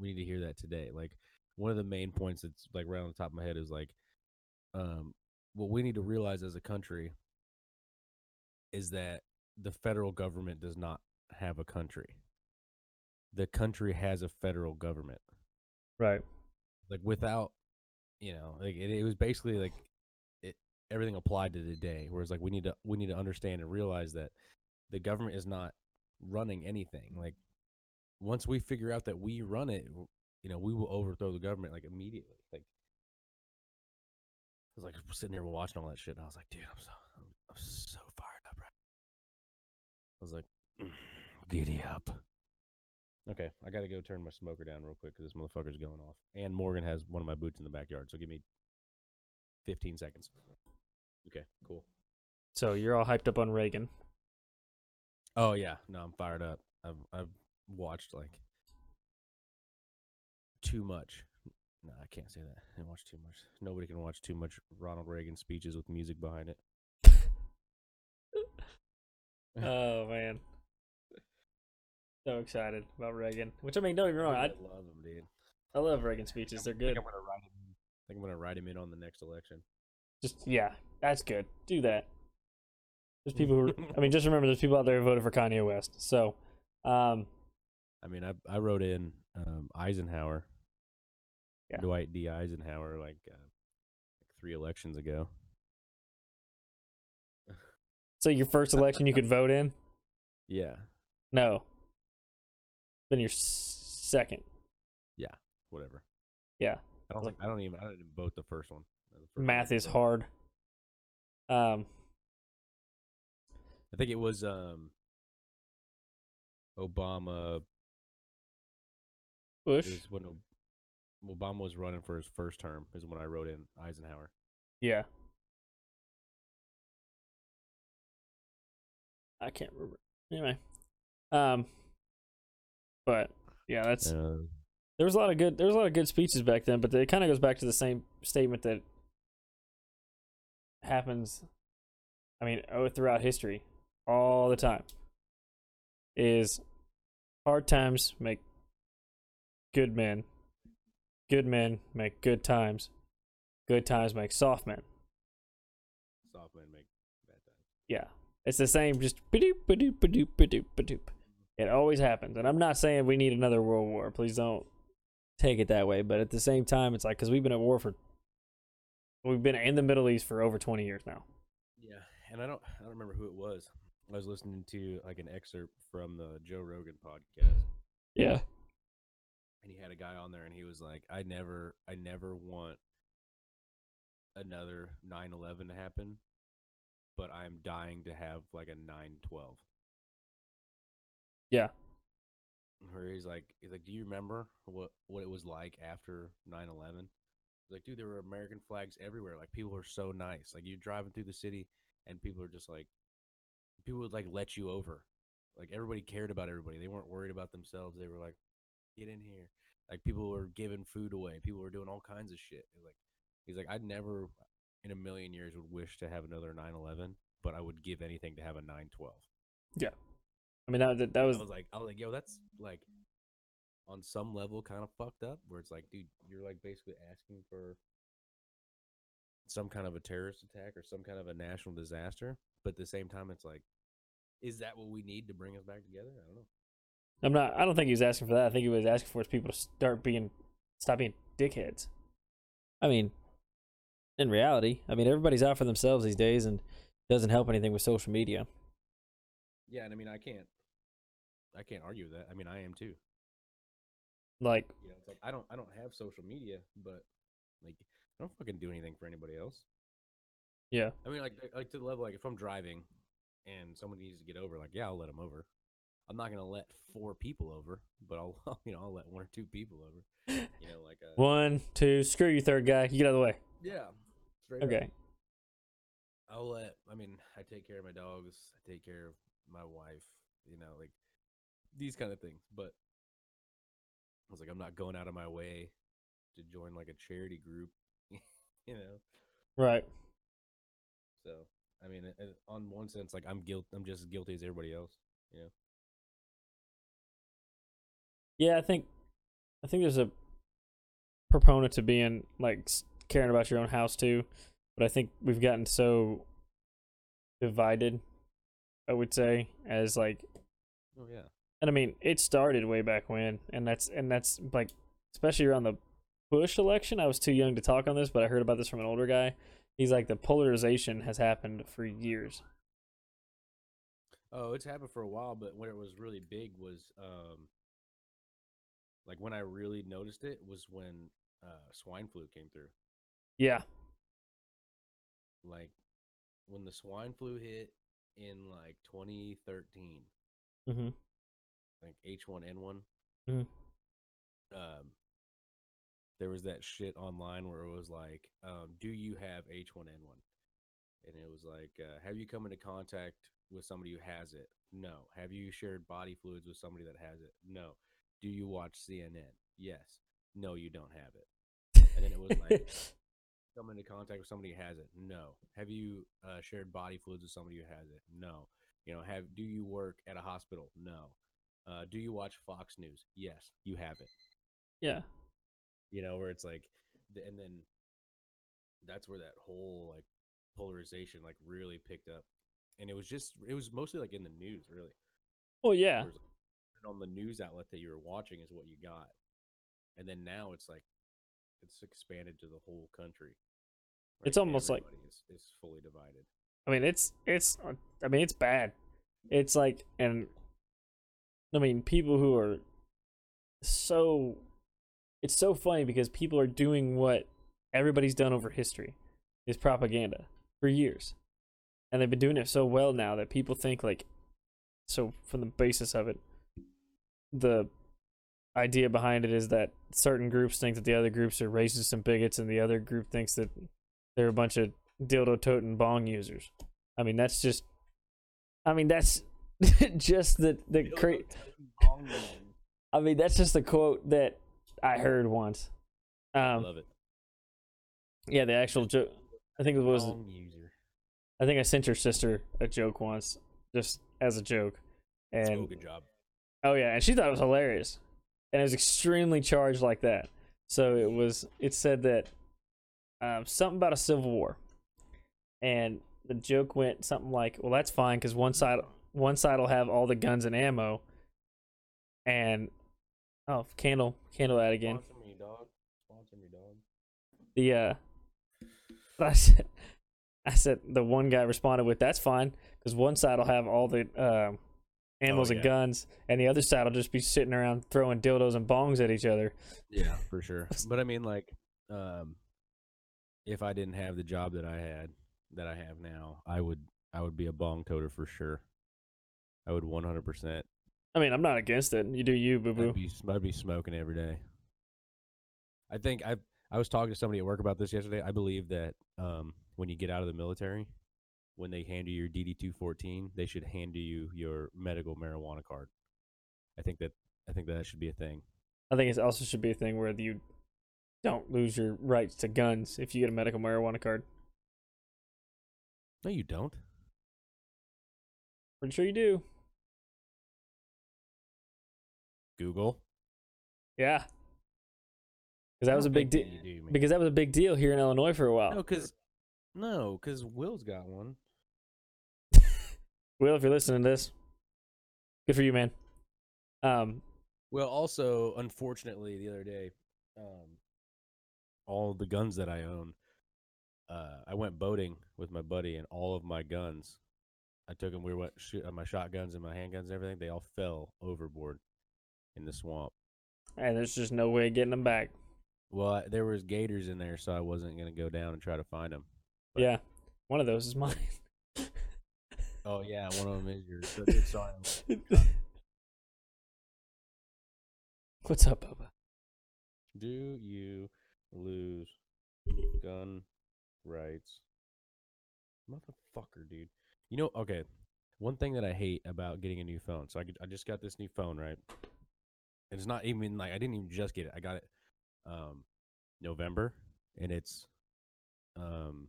S2: We need to hear that today. Like one of the main points that's like right on the top of my head is like, um, what we need to realize as a country is that the federal government does not have a country. The country has a federal government.
S1: Right.
S2: Like without, you know, like it, it was basically like it everything applied to today. Whereas like we need to we need to understand and realize that the government is not running anything. Like once we figure out that we run it, you know, we will overthrow the government like immediately. Like I was like sitting there watching all that shit, and I was like, dude, I'm so I'm, I'm so fired up. Right? I was like, mm, giddy up. Okay, I gotta go turn my smoker down real quick because this motherfucker's going off. And Morgan has one of my boots in the backyard, so give me 15 seconds. Okay, cool.
S1: So you're all hyped up on Reagan.
S2: Oh yeah, no, I'm fired up. I've I've watched like too much. No, I can't say that. I didn't watch too much. Nobody can watch too much Ronald Reagan speeches with music behind it. [LAUGHS]
S1: oh man, so excited about Reagan. Which I mean, don't get me wrong, I
S2: love him, dude.
S1: I love Reagan speeches. They're
S2: I think
S1: good.
S2: I'm gonna write him. In. I think I'm gonna write him in on the next election.
S1: Just yeah, that's good. Do that. There's people who [LAUGHS] I mean, just remember there's people out there who voted for Kanye West. So, um,
S2: I mean, I I wrote in um, Eisenhower,
S1: Yeah.
S2: Dwight D. Eisenhower, like, uh, like three elections ago.
S1: so your first election you could vote in? [LAUGHS]
S2: Yeah,
S1: No. Then your second.
S2: whatever.
S1: Yeah.
S2: I don't
S1: Like-
S2: think I don't even I didn't vote the first one. The first
S1: Math
S2: I
S1: is hard. Um,
S2: I think it was um Obama. It
S1: Bush.
S2: was when Obama was running for his first term. Is when I wrote in Eisenhower.
S1: Yeah. I can't remember. Anyway. Um but yeah, that's
S2: Uh,
S1: there was a lot of good there was a lot of good speeches back then, but it kind of goes back to the same statement that happens I mean, oh, throughout history all the time is hard times make good men. Good men make good times. Good times make soft men.
S2: soft men make bad times.
S1: Yeah. It's the same, just ba-doop, ba-doop, ba-doop, ba-doop, ba-doop. It always happens. And I'm not saying we need another world war. Please don't take it that way. But at the same time, it's like, because we've been at war for, we've been in the Middle East for over 20 years now.
S2: Yeah, and I don't I don't remember who it was. I was listening to like an excerpt from the Joe Rogan podcast.
S1: Yeah.
S2: And he had a guy on there and he was like i never i never want another 9/11 to happen, but I'm dying to have like a 9/12.
S1: Yeah.
S2: Where he's like, he's like, do you remember what what it was like after 9/11? He's like, dude, there were American flags everywhere. Like people were so nice. Like you're driving through the city, and people are just like, people would like let you over. Like everybody cared about everybody. They weren't worried about themselves. They were like, get in here. Like people were giving food away. People were doing all kinds of shit. He's like, he's like, I'd never in a million years would wish to have another 9/11, but I would give anything to have a 9/12.
S1: I mean that that, that was
S2: was like, I was like, yo, that's like on some level kind of fucked up. Where it's like, dude, you're like basically asking for some kind of a terrorist attack or some kind of a national disaster, but at the same time, it's like, is that what we need to bring us back together? I don't know.
S1: I'm not. I don't think he was asking for that. I think he was asking for his people to start being, stop being dickheads. I mean, in reality, I mean everybody's out for themselves these days, and doesn't help anything with social media.
S2: Yeah, and I mean, I can't, I can't argue with that. I mean, I am too.
S1: Like,
S2: You know, like I don't, I don't have social media, but like, I don't fucking do anything for anybody else.
S1: yeah,
S2: I mean, like, like to the level, like if I'm driving and someone needs to get over, like, yeah, I'll let them over. I'm not gonna let four people over, but I'll, [LAUGHS] you know, I'll let one or two people over. You know, like a
S1: one, two, screw you, third guy, you get out of the way.
S2: yeah, up.
S1: Okay,
S2: I'll let. I mean, I take care of my dogs. I take care of my wife. You know, like these kind of things. But I was like, I'm not going out of my way to join like a charity group. [LAUGHS] you know,
S1: right.
S2: so I mean, uh, uh, on one sense, like I'm guilt. I'm just as guilty as everybody else. You know.
S1: Yeah, I think, I think there's a proponent to being like caring about your own house too, but I think we've gotten so divided. I would say as like
S2: Oh yeah.
S1: And I mean, it started way back when, and that's and that's like, especially around the Bush election. I was too young to talk on this, but I heard about this from an older guy. He's like, the polarization has happened for years.
S2: Oh, it's happened for a while, but when it was really big was um like when I really noticed it was when uh swine flu came through.
S1: Yeah,
S2: Like when the swine flu hit in like 2013,
S1: mm-hmm.
S2: like H1N1.
S1: Mhm.
S2: Um there was that shit online where it was like, um, do you have H1N1? And it was like, uh, have you come into contact with somebody who has it? No. Have you shared body fluids with somebody that has it? No. Do you watch CNN? Yes. No, you don't have it. And then it was like, [LAUGHS] come into contact with somebody who has it? No. Have you uh, shared body fluids with somebody who has it? No. You know, have do you work at a hospital? No. Uh, do you watch Fox News? Yes, you have it.
S1: yeah,
S2: You know, where it's like, and then that's where that whole like polarization like really picked up, and it was just it was mostly like in the news, really.
S1: Oh yeah,
S2: Where it's on the news outlet that you were watching is what you got, and then now it's like it's expanded to the whole country.
S1: It's almost like-
S2: everybody is, is fully divided.
S1: I mean, it's it's. I mean, it's bad. It's like, and I mean, people who are so. It's so funny because people are doing what everybody's done over history, is propaganda for years, and they've been doing it so well now that people think like. So from the basis of it, the idea behind it is that certain groups think that the other groups are racist and bigots, and the other group thinks that they're a bunch of dildo toting bong users. I mean, that's just. I mean, that's [LAUGHS] just the the cra- I mean, that's just a quote that I heard once.
S2: I
S1: Um,
S2: love it.
S1: yeah, the actual joke. I think it was. I think I sent your sister a joke once, just as a joke, and
S2: oh, good job.
S1: Oh yeah, and she thought it was hilarious, and it was extremely charged like that. So it was. It said that um, something about a civil war, and the joke went something like, "Well, that's fine because one side one side will have all the guns and ammo, and oh, candle candle ad again.
S2: Sponsor me, dog. Sponsor me, dog.
S1: The uh, [LAUGHS] I said, I said the one guy responded with, "That's fine because one side will have all the um, ammos and
S2: yeah.
S1: guns, and the other side will just be sitting around throwing dildos and bongs at each other."
S2: Yeah, for sure. [LAUGHS] But I mean, like, um, if I didn't have the job that I had that I have now, I would I would be a bong toter for sure. I would 100%.
S1: I mean, I'm not against it. You do you, boo
S2: I'd
S1: boo.
S2: be s- I'd be smoking every day. I think I I was talking to somebody at work about this yesterday. I believe that um, when you get out of the military, when they hand you your DD two fourteen, they should hand you your medical marijuana card. I think that I think that should be a thing.
S1: I think it also should be a thing where you don't lose your rights to guns if you get a medical marijuana card.
S2: No, you don't.
S1: Pretty sure you do.
S2: Google.
S1: Yeah. Because that was a big deal.
S2: that you do, man.
S1: Because that was a big deal here in Illinois for a while.
S2: no, because no, because Will's got one.
S1: Will, if you're listening to this, good for you, man. Um,
S2: Well, also, unfortunately, the other day, um, all the guns that I own, uh, I went boating with my buddy, and all of my guns, I took them. We went shoot, uh, my shotguns and my handguns and everything. They all fell overboard in the swamp.
S1: and there's just no way of getting them back.
S2: Well, I- there was gators in there, so I wasn't gonna go down and try to find them. But-
S1: Yeah. One of those is mine. [LAUGHS]
S2: Oh yeah, one of them is yours. So good sorry.
S1: What's up, Bubba?
S2: Do you lose gun rights? Motherfucker, dude. You know, okay. One thing that I hate about getting a new phone. So I, get- I just got this new phone, right? And it's not even like I didn't even just get it. I got it um November and it's um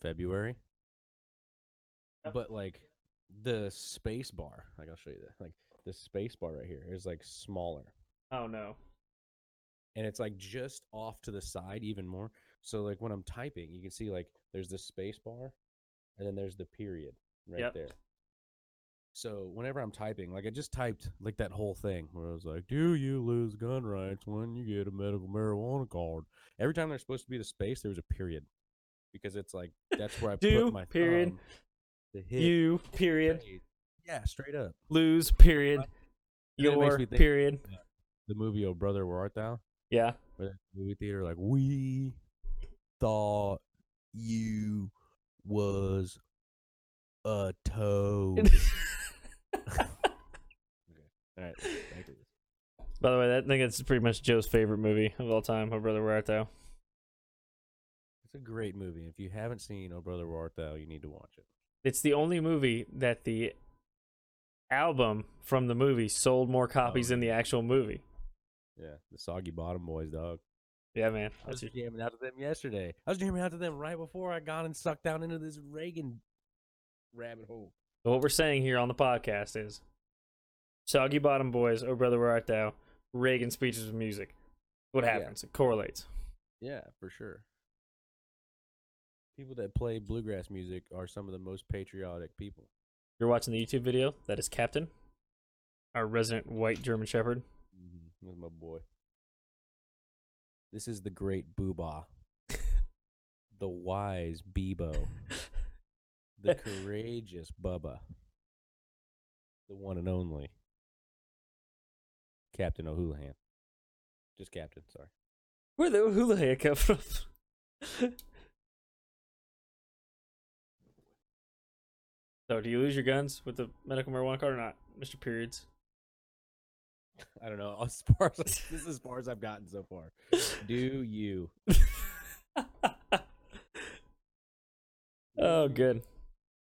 S2: February. But like the space bar, like I'll show you that. Like the space bar right here is like smaller
S1: Oh no.
S2: and it's like just off to the side even more. So like when I'm typing, you can see like there's the space bar and then there's the period right
S1: Yep.
S2: there. So whenever I'm typing, like I just typed like that whole thing where I was like, "Do you lose gun rights when you get a medical marijuana card?" Every time there's supposed to be the space, there was a period because it's like that's where I
S1: Do,
S2: put my
S1: period,
S2: thumb to hit
S1: You, period.
S2: Yeah, straight up.
S1: Lose, period.
S2: And it makes
S1: Your,
S2: me think-
S1: period.
S2: Uh, the movie "Oh Brother, Where Art Thou?"
S1: Yeah.
S2: where movie theater like we thought you was a toad. [LAUGHS] All right, to this.
S1: By the way, that, I think it's pretty much Joe's favorite movie of all time. Oh, brother, where art thou?
S2: It's a great movie. If you haven't seen Oh Brother Where Art Thou, you need to watch it.
S1: It's the only movie that the album from the movie sold more copies
S2: Oh,
S1: than the actual movie.
S2: Yeah, the Soggy Bottom Boys, dog.
S1: Yeah, man.
S2: I was
S1: That's
S2: jamming out to them yesterday. I was jamming out to them right before I got and sucked down into this Reagan rabbit hole.
S1: what we're saying here on the podcast is Soggy Bottom Boys, Oh Brother, Where Art Thou? Reagan speeches with music. What
S2: Yeah.
S1: happens? It correlates.
S2: Yeah, for sure. People that play bluegrass music are some of the most patriotic people.
S1: You're watching the YouTube video. That is Captain, our resident white German Shepherd.
S2: Mm-hmm. That's my boy. This is the great Boobah, [LAUGHS] the wise Bebo, [LAUGHS] the courageous Bubba, the one and only Captain O'Houlihan. Just Captain, sorry.
S1: Where the hair come from? [LAUGHS] so, do you lose your guns with the medical marijuana card or not, Mister Periods? [LAUGHS]
S2: I don't know. As far as this is as far as I've gotten so far. Do you? [LAUGHS]
S1: oh, good.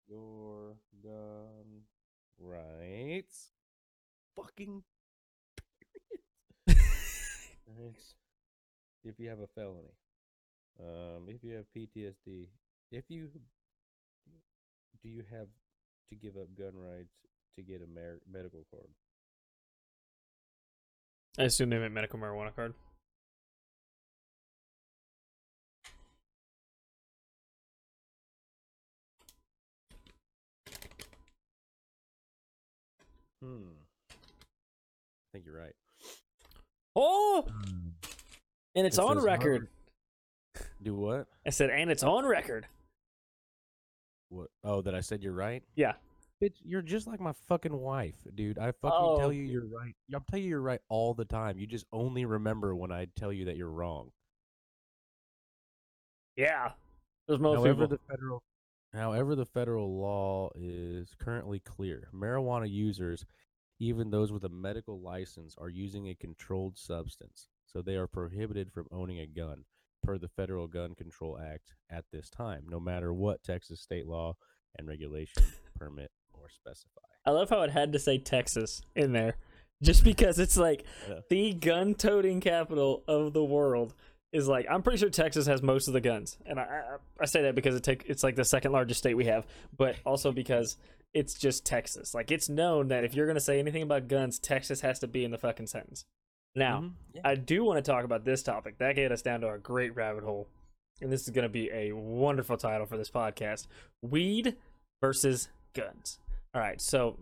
S2: Your gun rights. Fucking rights. [LAUGHS] If you have a felony. Um, if you have PTSD. If you do you have to give up gun rights to get a mer- medical card?
S1: I assume they meant medical marijuana card.
S2: Hmm. I think you're right.
S1: Oh, and it's
S2: It
S1: on record.
S2: Do what?
S1: I said, and it's on record.
S2: What? Oh, that I said you're right.
S1: Yeah.
S2: Bitch, you're just like my fucking wife, dude. I fucking
S1: Oh.
S2: tell you you're right. I'm telling you you're right all the time. You just only remember when I tell you that you're wrong.
S1: Yeah, there's most
S2: However,
S1: people.
S2: the federal however the federal law is currently clear. Marijuana users, even those with a medical license, are using a controlled substance, so they are prohibited from owning a gun per the Federal Gun Control Act at this time, no matter what Texas state law and regulation [LAUGHS] permit or specify.
S1: I love how it had to say Texas in there, just because it's like
S2: Yeah.
S1: the gun-toting capital of the world. Is like I'm pretty sure Texas has most of the guns, and I I, I say that because it take it's like the second largest state we have, but also because it's just Texas. Like it's known that if you're gonna say anything about guns, Texas has to be in the fucking sentence. Now,
S2: Mhm. Yeah.
S1: I do want to talk about this topic. That get us down to a great rabbit hole. And this is going to be a wonderful title for this podcast Weed versus Guns. All right. So,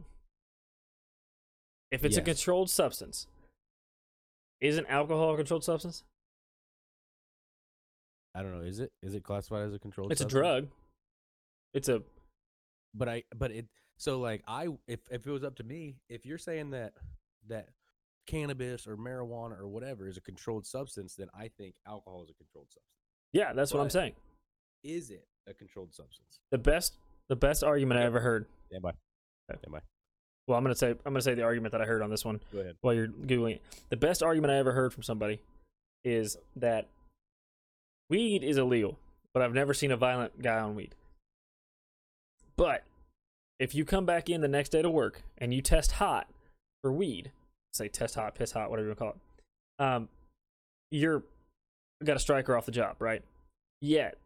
S1: if it's a controlled substance, isn't alcohol a controlled substance?
S2: I don't know. Is it is it classified as a controlled?
S1: It's a drug. It's a.
S2: But I but it so like I if if it was up to me, if you're saying that that cannabis or marijuana or whatever is a controlled substance, then I think alcohol is a controlled substance.
S1: Yeah, that's what I'm saying.
S2: Is it a controlled substance?
S1: The best, the best argument I ever heard.
S2: Stand by.
S1: Okay.
S2: Stand by.
S1: Well, I'm gonna say, I'm gonna say the argument that I heard on this one.
S2: Go ahead.
S1: while you're googling it. The best argument I ever heard from somebody is that weed is illegal, but I've never seen a violent guy on weed. But if you come back in the next day to work and you test hot for weed, say test hot, piss hot, whatever you want to call it, um, you're got a striker off the job, right? Yet,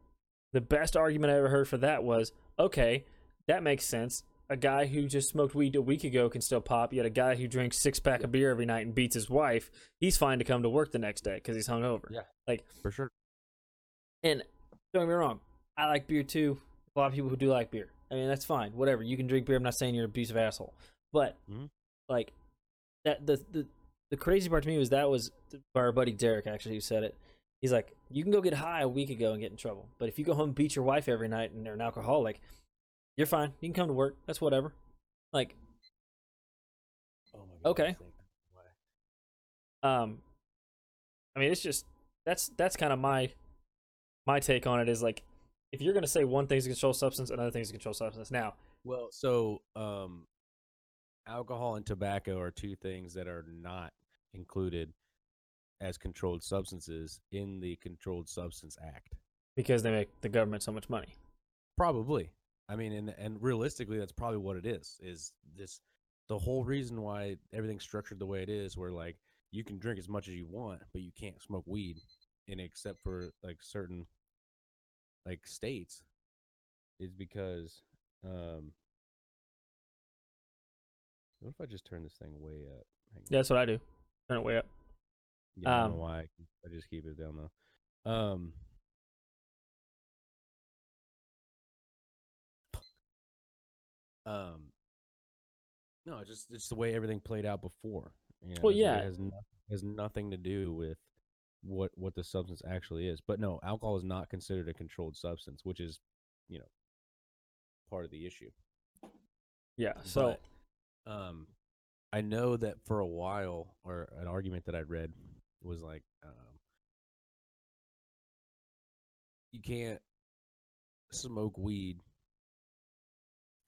S1: the best argument I ever heard for that was, okay, that makes sense. A guy who just smoked weed a week ago can still pop. Yet a guy who drinks six pack of beer every night and beats his wife, he's fine to come to work the next day because he's hungover.
S2: Yeah.
S1: Like,
S2: For sure.
S1: and don't get me wrong, I like beer too. A lot of people who do like beer. I mean, that's fine. Whatever. You can drink beer. I'm not saying you're an abusive asshole, but
S2: Mhm.
S1: like that. The the the crazy part to me was that was our buddy Derek actually who said it. He's like, you can go get high a week ago and get in trouble, but if you go home and beat your wife every night and they're an alcoholic, you're fine. You can come to work. That's whatever. Like,
S2: Oh my
S1: Okay. um, I mean, it's just that's that's kind of my my take on it is like, if you're gonna say one thing's a controlled substance, another thing's a controlled substance. Now,
S2: Well, so um, alcohol and tobacco are two things that are not included as controlled substances in the Controlled Substance Act.
S1: because they make the government so much money.
S2: Probably. I mean, and and realistically, that's probably what it is. Is this the whole reason why everything's structured the way it is? Where like you can drink as much as you want, but you can't smoke weed, and except for like certain like states, is because um. What if I just turn this thing way up?
S1: Yeah, that's what I do. Turn it way up.
S2: Yeah, I don't
S1: Um,
S2: know why. I keep- I just keep it down though. Um. Um. No, it's just it's the way everything played out before. You know,
S1: Well, yeah.
S2: it has no, has nothing to do with what what the substance actually is. But no, alcohol is not considered a controlled substance, which is, you know, part of the issue.
S1: Yeah. So
S2: But, um, I know that for a while, or an argument that I read was like, um, you can't smoke weed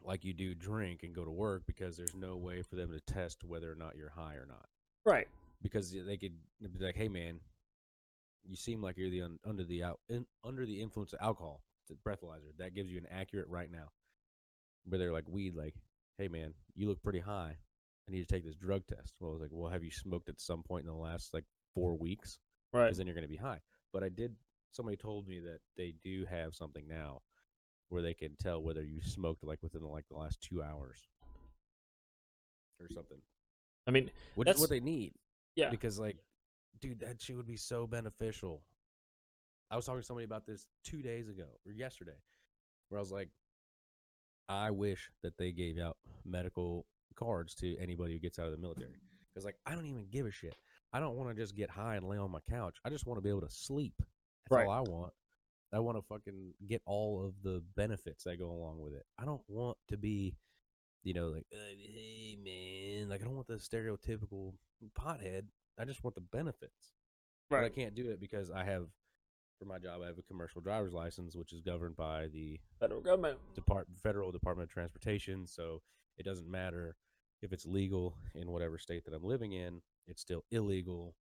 S2: like you do drink and go to work because there's no way for them to test whether or not you're high or not.
S1: right.
S2: Because they could be like, "Hey, man, you seem like you're the un- under the out in, under the influence of alcohol. It's a breathalyzer that gives you an accurate right now." But they're like weed, like, "Hey, man, you look pretty high. I need to take this drug test." Well, I was like, "Well, have you smoked at some point in the last like four weeks?
S1: Right.
S2: Because then you're going to be high." But I did. Somebody told me that they do have something now where they can tell whether you smoked like within like the last two hours or something,
S1: I mean,
S2: which
S1: That's-
S2: is what they need
S1: yeah.
S2: because like dude that shit would be so beneficial i was talking to somebody about this two days ago or yesterday where i was like i wish that they gave out medical cards to anybody who gets out of the military because like i don't even give a shit. I don't want to just get high and lay on my couch. I just want to be able to sleep. That's
S1: Right.
S2: all i want. I want to fucking get all of the benefits that go along with it. I don't want to be you know like hey man like i don't want the stereotypical pothead. I just want the benefits. But I can't do it because I have for my job, I have a commercial driver's license, which is governed by the
S3: Federal government.
S2: Depart Federal Department of Transportation. So it doesn't matter if it's legal in whatever state that I'm living in; it's still illegal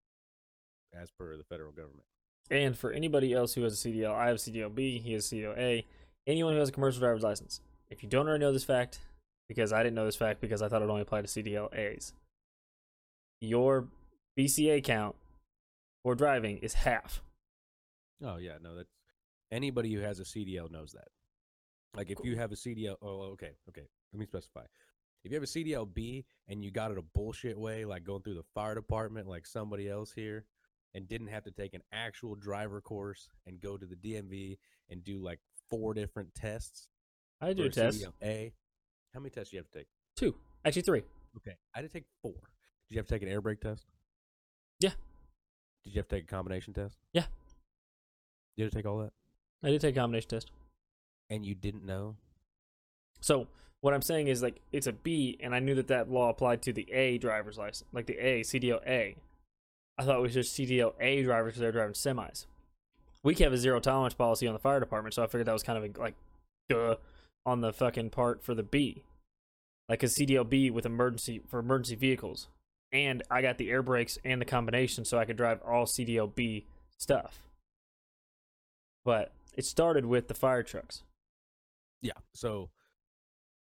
S2: as per the federal government.
S1: And for anybody else who has a CDL, I have CDL B, he has CDL A. Anyone who has a commercial driver's license. If you don't already know this fact, because I didn't know this fact because I thought it only applied to CDL A's, your BCA count for driving is half.
S2: Oh yeah, no, that's anybody who has a CDL knows that. Like if you have a CDL, oh, oh okay, okay, let me specify. If you have a CDL B and you got it a bullshit way, like going through the fire department, like somebody else here, and didn't have to take an actual driver course and go to the DMV and do like four different tests.
S1: I do a test.
S2: A. How many tests do you have to take?
S1: Two. Actually, three.
S2: Okay, I had to take four. Did you have to take an air brake test?
S1: Yeah.
S2: Did you have to take a combination test?
S1: Yeah.
S2: You had take all that,
S1: I did take a combination test.
S2: and you didn't know?
S1: So what I'm saying is like it's a B, and I knew that that law applied to the A driver's license, like the A CDL A. I thought it was just CDL A drivers because they're driving semis. We have a zero tolerance policy on the fire department, so I figured that was kind of like, duh, on the fucking part for the B, like a CDL B with emergency for emergency vehicles, and I got the air brakes and the combination, so I could drive all CDL B stuff. But it started with the fire trucks.
S2: Yeah. So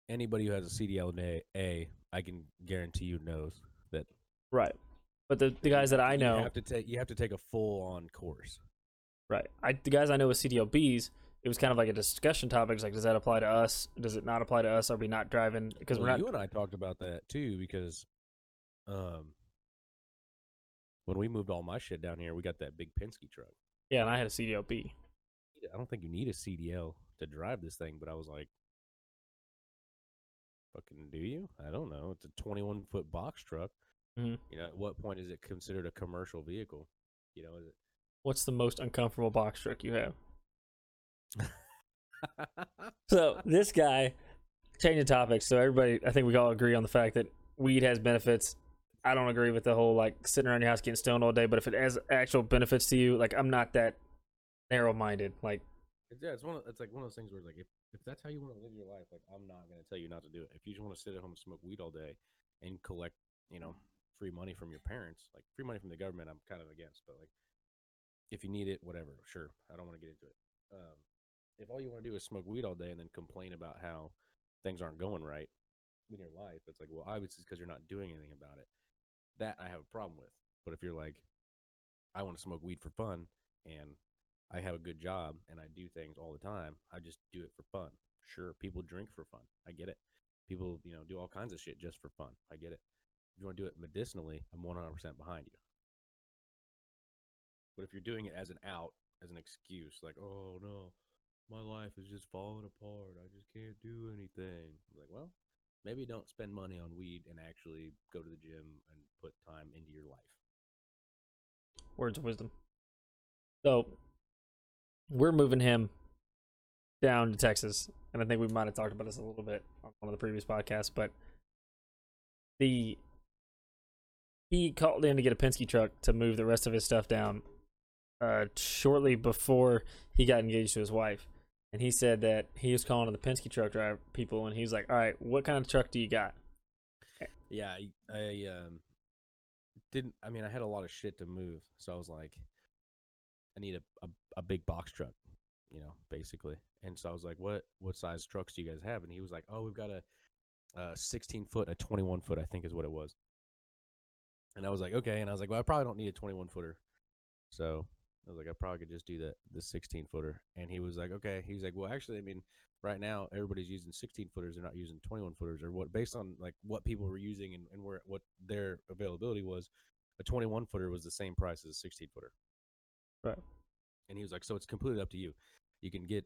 S2: anybody who has a CDL A, A, I can guarantee you knows that
S1: Right. But the, the guys that I know
S2: you have to take you have to take a full on course.
S1: Right. I the guys I know with CDLBs, it was kind of like a discussion topic. It's like, does that apply to us? Does it not apply to us? Are we not driving? Because
S2: Well,
S1: we're not.
S2: you and I talked about that too because um when we moved all my shit down here, we got that big Penske truck.
S1: Yeah, and I had a CDLB.
S2: I don't think you need a CDL to drive this thing, but I was like, fucking do you? I don't know. It's a 21 foot box truck.
S1: Mhm.
S2: You know, at what point is it considered a commercial vehicle? You know, is
S1: What's the most uncomfortable box truck you have? [LAUGHS] So this guy, changing topics. So everybody, I think we all agree on the fact that weed has benefits. I don't agree with the whole like sitting around your house getting stoned all day. But if it has actual benefits to you, like I'm not that narrow minded. Like
S2: yeah, it's one. Of, it's like one of those things where like if, if that's how you want to live your life, like I'm not gonna tell you not to do it. If you just want to sit at home and smoke weed all day and collect, you know, free money from your parents, like free money from the government, I'm kind of against. But like, if you need it, whatever, sure. I don't want to get into it. Um, if all you want to do is smoke weed all day and then complain about how things aren't going right in your life, it's like, well, obviously, because you're not doing anything about it. That I have a problem with. But if you're like, I want to smoke weed for fun and I have a good job and I do things all the time. I just do it for fun. Sure, people drink for fun. I get it. People, you know, do all kinds of shit just for fun. I get it. If you want to do it medicinally, I'm 100% behind you. But if you're doing it as an out, as an excuse, like, oh no, my life is just falling apart. I just can't do anything. I'm like, well, maybe don't spend money on weed and actually go to the gym and put time into your life.
S1: words of wisdom. So we're moving him down to Texas, and I think we might have talked about this a little bit on one of the previous podcasts, but the he called in to get a Penske truck to move the rest of his stuff down uh, shortly before he got engaged to his wife. And he said that he was calling to the Penske truck driver people, and he was like, "All right, what kind of truck do you got?"
S2: Yeah, I, I um didn't. I mean, I had a lot of shit to move, so I was like, I need a, a a big box truck, you know, basically. And so I was like, what what size trucks do you guys have? And he was like, oh, we've got a, a 16 foot, a 21 foot, I think is what it was. And I was like, okay. And I was like, well, I probably don't need a 21 footer. So I was like, I probably could just do that, the 16 footer. And he was like, okay. He was like, well, actually, I mean, right now everybody's using 16 footers. They're not using 21 footers or what, based on like what people were using and, and where, what their availability was. A 21 footer was the same price as a 16 footer.
S1: Right.
S2: And he was like, so it's completely up to you. You can get,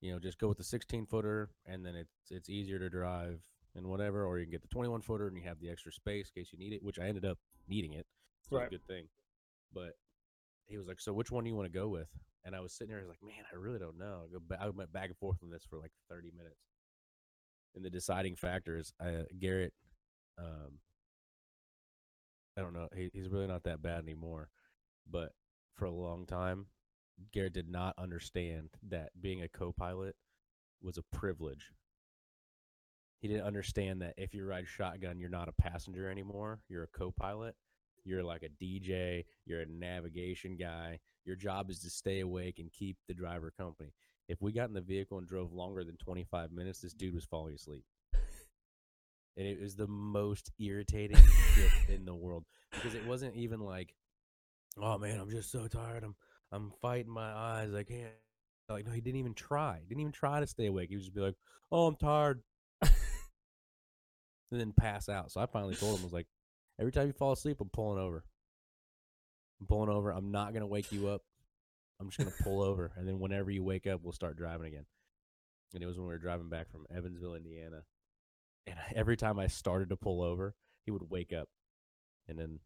S2: you know, just go with the 16 footer and then it's, it's easier to drive and whatever, or you can get the 21 footer and you have the extra space in case you need it, which I ended up needing it. So it's
S1: Right.
S2: a good thing. But he was like, "So which one do you want to go with?" And I was sitting there, I was like, "Man, I really don't know." I, go ba- I went back and forth on this for like 30 minutes. And the deciding factor is uh, Garrett. Um, I don't know. He, he's really not that bad anymore, but for a long time, Garrett did not understand that being a co-pilot was a privilege. He didn't understand that if you ride shotgun, you're not a passenger anymore. You're a co-pilot. You're like a DJ. You're a navigation guy. Your job is to stay awake and keep the driver company. If we got in the vehicle and drove longer than 25 minutes, this dude was falling asleep. And it was the most irritating [LAUGHS] shit in the world because it wasn't even like, "Oh man, I'm just so tired. I'm I'm fighting my eyes. I can't." Like no, he didn't even try. Didn't even try to stay awake. He would just be like, "Oh, I'm tired," [LAUGHS] and then pass out. So I finally told him, I was like, "Every time you fall asleep, I'm pulling over. I'm pulling over. I'm not gonna wake you up. I'm just gonna pull over, and then whenever you wake up, we'll start driving again." And it was when we were driving back from Evansville, Indiana. And every time I started to pull over, he would wake up, and then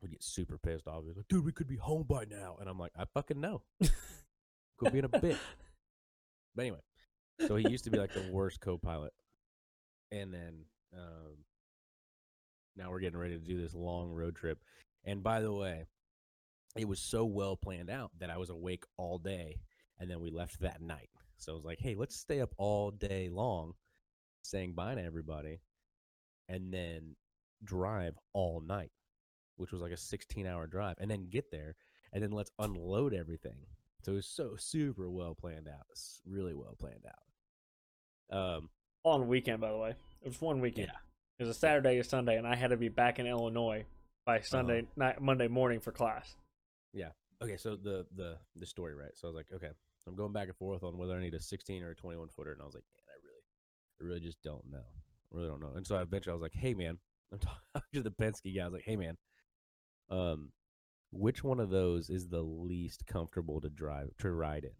S2: would get super pissed off. He was like, "Dude, we could be home by now," and I'm like, "I fucking know." Could be in a bitch. [LAUGHS] But anyway, so he used to be like the worst co-pilot, and then um, now we're getting ready to do this long road trip. And by the way, it was so well planned out that I was awake all day, and then we left that night. So I was like, "Hey, let's stay up all day long, saying bye to everybody, and then drive all night." Which was like a 16 hour drive, and then get there, and then let's unload everything. So it was so super well planned out. It's really well planned out. Um,
S3: On weekend, by the way. It was one weekend.
S2: Yeah.
S3: It was a Saturday to Sunday, and I had to be back in Illinois by
S2: Uh-huh.
S3: Sunday night, Monday morning for class. Yeah.
S2: Okay, so the the the story, right? So I was like, okay, I'm going back and forth on whether I need a 16 or a 21 footer, and I was like, man, I really, I really just don't know. I really don't know. And so I eventually I was like, hey man, I'm talking to the Penske guy. I was like, hey man, um, which one of those is the least comfortable to drive to ride in?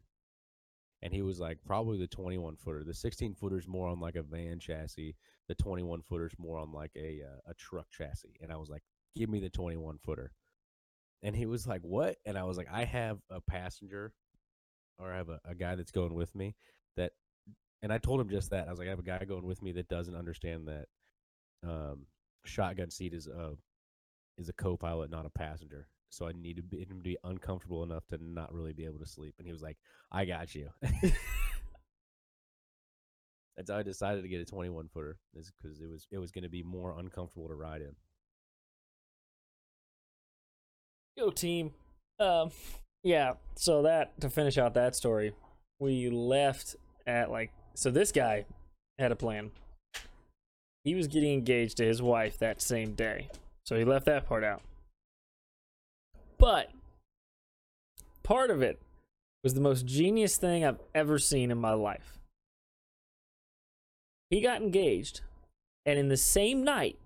S2: And he was like, probably the 21 footer. The 16 footer's more on like a van chassis. The 21 footer's more on like a uh, a truck chassis. And I was like, give me the 21 footer. And he was like, what? And I was like, I have a passenger or I have a, a guy that's going with me that, and I told him just that. I was like, I have a guy going with me that doesn't understand that um, shotgun seat is a is a co-pilot, not a passenger. So I need to be, him to be uncomfortable enough to not really be able to sleep. And he was like, I got you. [LAUGHS] That's how I decided to get a 21 footer, is because it was it was going to be more uncomfortable to ride in.
S3: Go team. Um, [LAUGHS] yeah. So that to finish out that story, we left at like so. This guy had a plan. He was getting engaged to his wife that same day, so he left that part out. But part of it was the most genius thing I've ever seen in my life. He got engaged, and in the same night,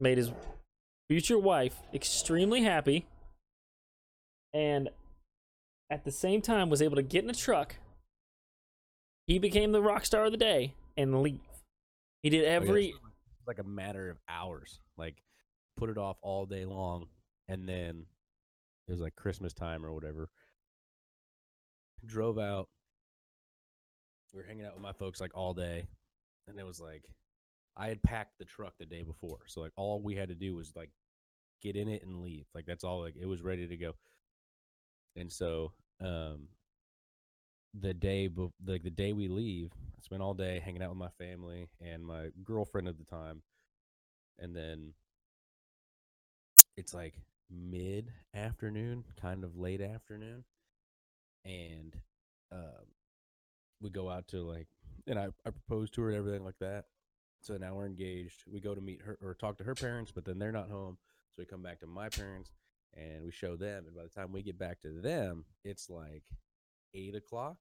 S3: made his future wife extremely happy and at the same time was able to get in a truck he became the rock star of the day and leave he did
S2: Oh,
S3: every
S2: like, a matter of hours. Like put it off all day long, and then it was like Christmas time or whatever. Drove out. We were hanging out with my folks like all day, and it was like I had packed the truck the day before, so like all we had to do was like get in it and leave. Like that's all. Like it was ready to go. And so, um, the day, like the day we leave, I spent all day hanging out with my family and my girlfriend at the time, and then it's like mid afternoon, kind of late afternoon, and um, we go out to like, and I I proposed to her and everything like that. So now we're engaged. We go to meet her or talk to her parents, but then they're not home. So we come back to my parents and we show them. And by the time we get back to them, it's like eight o'clock.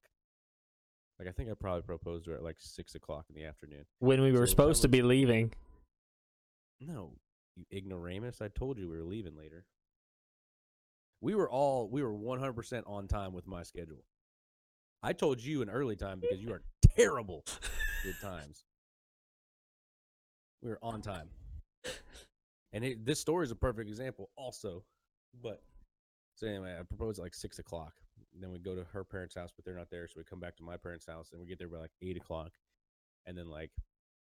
S2: Like I think I probably proposed to her at like six o'clock in the afternoon.
S3: when we were supposed to be leaving
S2: No, you ignoramus. I told you we were leaving later. We were all we were one hundred percent on time with my schedule. I told you an early time because you are terrible with times. We were on time, and it, this story is a perfect example, also. But so anyway, I proposed at like six o'clock. Then we go to her parents' house, but they're not there, so we come back to my parents' house, and we get there by like eight o'clock. And then like,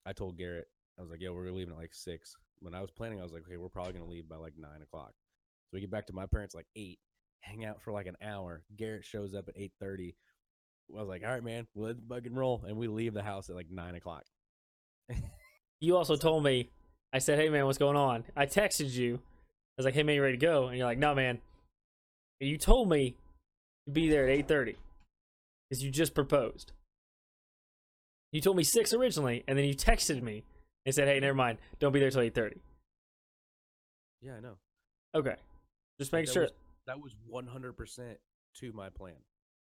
S2: I told Garrett, I was like, "Yo, we're leaving at like six. When I was planning, I was like, "Okay, we're probably gonna leave by like nine o'clock." So we get back to my parents like eight, hang out for like an hour. Garrett shows up at eight thirty. I was like, all right, man, let's bug and roll, and we leave the house at like nine o'clock. [LAUGHS]
S1: You also told me, I said, hey man, what's going on? I texted you. I was like, hey man, you ready to go? And you're like, no man. You told me to be there at 8.30 because you just proposed. You told me 6 originally, and then you texted me and said, hey, never mind. Don't be there till 8.30.
S2: Yeah, I know.
S1: Okay. Just make
S2: that
S1: sure.
S2: was- that was one hundred percent to my plan.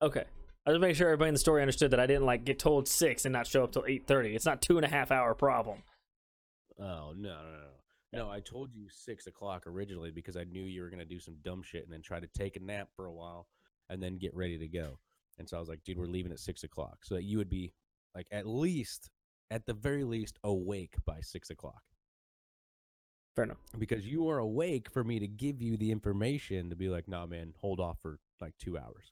S1: Okay. I just make sure everybody in the story understood that I didn't like get told 6 and not show up till 8.30. It's not two and a half hour problem.
S2: Oh no, no, no, no! I told you six o'clock originally because I knew you were gonna do some dumb shit and then try to take a nap for a while and then get ready to go. And so I was like, dude, we're leaving at six o'clock, so that you would be like at least, at the very least, awake by six o'clock.
S1: Fair enough.
S2: Because you are awake for me to give you the information to be like, nah, man, hold off for like two hours.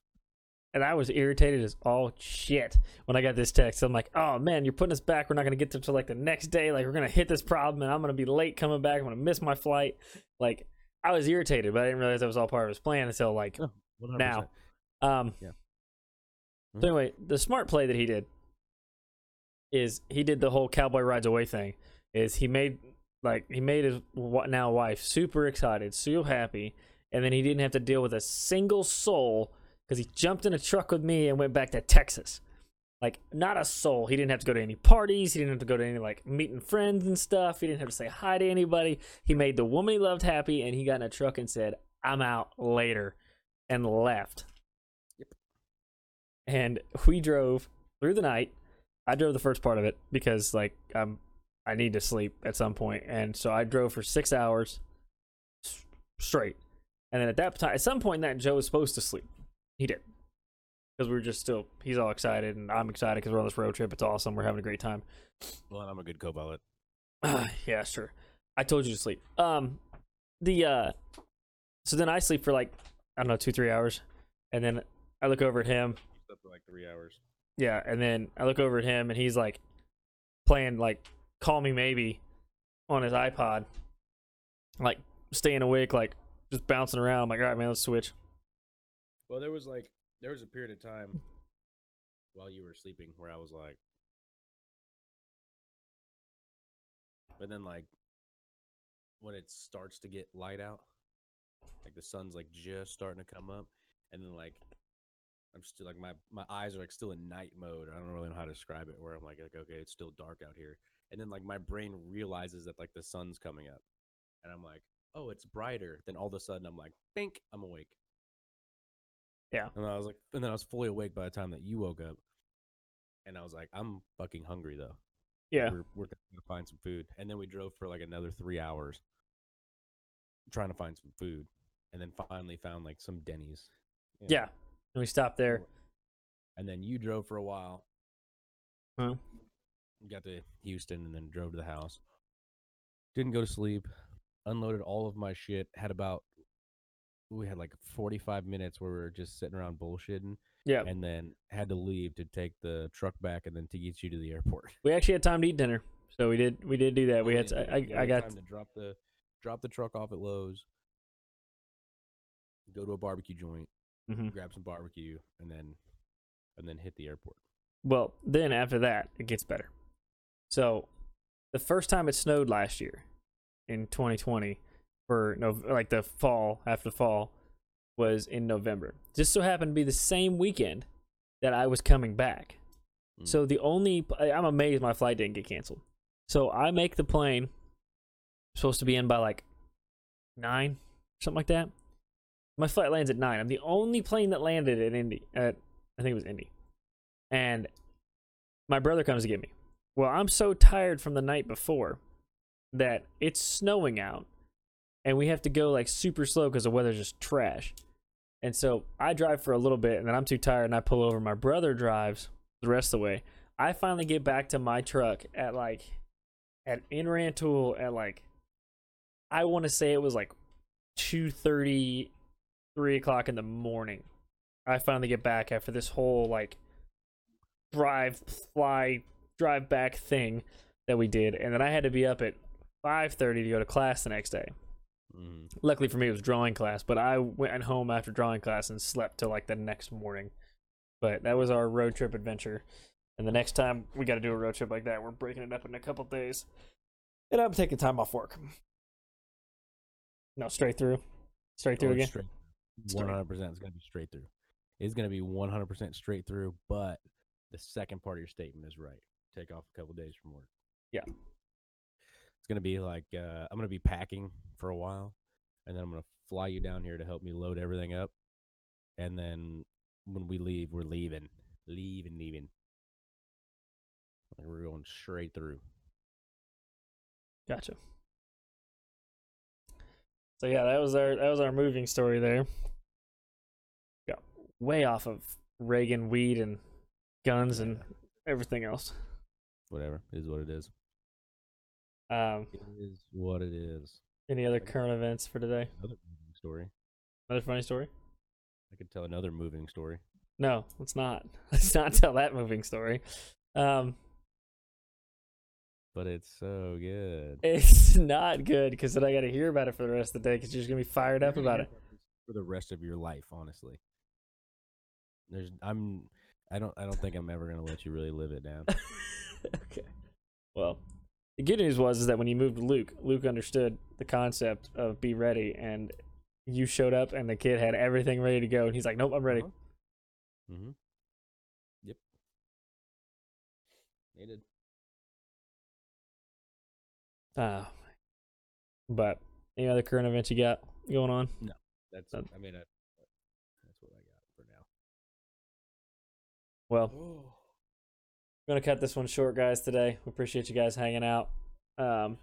S1: and I was irritated as all shit when I got this text. I'm like, oh man, you're putting us back. We're not gonna get to till like the next day. Like we're gonna hit this problem, and I'm gonna be late coming back. I'm gonna miss my flight. Like I was irritated, but I didn't realize that was all part of his plan until like
S2: Oh,
S1: now. Um,
S2: Yeah.
S1: So anyway, the smart play that he did is he did the whole cowboy rides away thing. Is he made like he made his now wife super excited, so happy, and then he didn't have to deal with a single soul because he jumped in a truck with me and went back to Texas. Like not a soul. He didn't have to go to any parties. He didn't have to go to any like meeting friends and stuff. He didn't have to say hi to anybody. He made the woman he loved happy, and he got in a truck and said, "I'm out later," and left. Yep. And we drove through the night. I drove the first part of it because like I'm I need to sleep at some point, and so I drove for six hours s- straight. And then at that time, at some point, that Joe was supposed to sleep. He did because we were just still. He's all excited, and I'm excited because we're on this road trip. It's awesome. We're having a great time.
S2: Well, I'm a good co-pilot. [SIGHS]
S1: yeah, sure. I told you to sleep. Um, the uh, so then I sleep for like I don't know two three hours, and then I look over at him.
S2: Slept for like three hours.
S1: Yeah, and then I look over at him, and he's like playing like "Call Me Maybe" on his iPod, like staying awake, like just bouncing around. I'm like, all right, man, let's switch.
S2: Well, there was like there was a period of time while you were sleeping where I was like, but then like when it starts to get light out, like the sun's like just starting to come up, and then like I'm still like my my eyes are like still in night mode. I don't really know how to describe it. Where I'm like, like okay, it's still dark out here, and then like my brain realizes that like the sun's coming up, and I'm like, oh, it's brighter. Then all of a sudden I'm like, bink, I'm awake.
S1: Yeah.
S2: And I was like, and then I was fully awake by the time that you woke up. And I was like, I'm fucking hungry though.
S1: Yeah,
S2: We're we're gonna find some food. And then we drove for like another three hours trying to find some food. And then finally found like some Denny's. you know.
S1: yeah. And we stopped there.
S2: And then you drove for a while.
S1: Huh?
S2: Got to Houston and then drove to the house. Didn't go to sleep. Unloaded all of my shit. Had about we had like 45 minutes where we were just sitting around bullshitting
S1: Yeah,
S2: and then had to leave to take the truck back and then to get you to the airport.
S1: we actually had time to eat dinner, so we did. We did do that. We had. To, I, I, I got.
S2: time to drop the drop the truck off at Lowe's, go to a barbecue joint,
S1: Mhm.
S2: grab some barbecue, and then and then hit the airport.
S1: Well, then after that, it gets better. So, the first time it snowed last year in 2020 for no like the fall after the fall was in November. Just so happened to be the same weekend that I was coming back.
S2: Mm.
S1: So the only I'm amazed my flight didn't get canceled. So I make the plane supposed to be in by like 9 something like that. My flight lands at 9. I'm the only plane that landed at Indy at I think it was Indy. And my brother comes to get me. Well, I'm so tired from the night before that it's snowing out and we have to go like super slow because the weather's just trash. And so I drive for a little bit and then I'm too tired and I pull over. My brother drives the rest of the way. I finally get back to my truck at like at in Rantoul at like I want to say it was like two thirty, three o'clock in the morning. I finally get back after this whole like drive, fly, drive back thing that we did, and then I had to be up at five thirty to go to class the next day.
S2: hmm
S1: Luckily for me, it was drawing class, but I went home after drawing class and slept till like the next morning. But that was our road trip adventure. And the next time we got to do a road trip like that, we're breaking it up in a couple days. And I'm taking time off work. No, straight through. Straight through
S2: Oh,
S1: again.
S2: Straight. One hundred percent. It's gonna be straight through. It's gonna be one hundred percent straight through. But the second part of your statement is right. Take off a couple days from work.
S1: Yeah.
S2: It's gonna be like uh, I'm gonna be packing for a while, and then I'm gonna fly you down here to help me load everything up, and then when we leave, we're leaving, leaving, leaving. Like we're going straight through.
S1: Gotcha. So yeah, that was our that was our moving story there. Got way off of Reagan weed and guns and everything else.
S2: Whatever it is, what it is.
S1: Um,
S2: It is what it is.
S1: any other current events for today?
S2: Another moving story.
S1: Another funny story?
S2: I could tell another moving story.
S1: No, let's not. [LAUGHS] Let's not tell that moving story. Um,
S2: but it's so good.
S1: it's [LAUGHS] not good because then I got to hear about it for the rest of the day because you're just gonna be fired up about it.
S2: for the rest of your life. Honestly, there's I'm I don't I don't think I'm ever gonna let you really live it down. [LAUGHS]
S1: okay. Well, the good news was is that when you moved to Luke, Luke understood the concept of be ready, and you showed up, and the kid had everything ready to go, and he's like, "Nope, I'm ready."
S2: Mm-hmm. Yep. He did.
S1: Uh, but any other current events you got going on?
S2: No, that's
S1: That-
S2: I mean I, that's what I got for now.
S1: Well, I'm gonna cut this one short, guys. Today, we appreciate you guys hanging out. Um,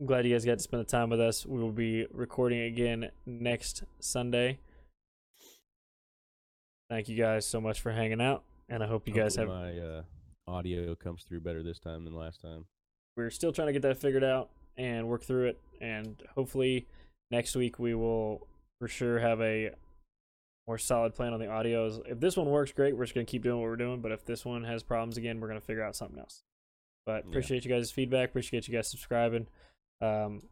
S1: I'm glad you guys got to spend the time with us. We will be recording again next Sunday. Thank you guys so much for hanging out, and I hope you guys have.
S2: My uh, audio comes through better this time than last time.
S1: We're still trying to get that figured out and work through it, and hopefully next week we will for sure have a more solid plan on the audios. If this one works great, we're just gonna keep doing what we're doing. But if this one has problems again, we're gonna figure out something else. But
S2: Yeah.
S1: appreciate you guys' feedback. Appreciate you guys subscribing. Um,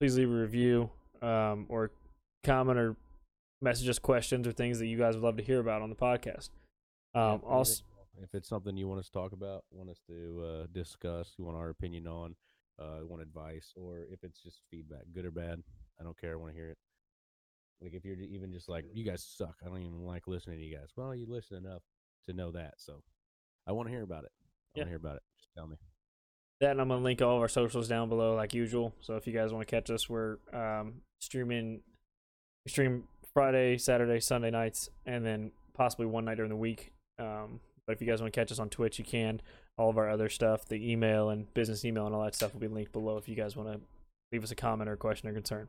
S1: please leave a review um, or comment or message us questions or things that you guys would love to hear about on the podcast.
S2: Yeah,
S1: Um, also,
S2: anything- if it's something you want us to talk about, want us to uh, discuss, you want our opinion on, uh, want advice, or if it's just feedback, good or bad, I don't care. I want to hear it. Like if you're even just like, you guys suck. I don't even like listening to you guys. Well, you listen enough to know that. So I want to hear about it. I
S1: Yeah.
S2: want to hear about it. Just tell me.
S1: that and I'm gonna link all of our socials down below like usual. So if you guys want to catch us, we're um, streaming we stream Friday, Saturday, Sunday nights, and then possibly one night during the week. Um, but if you guys want to catch us on Twitch, you can. All of our other stuff, the email and business email and all that stuff will be linked below if you guys want to leave us a comment or question or concern.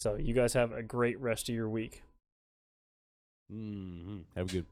S1: So you guys have a great rest of your week.
S2: hmm Have a good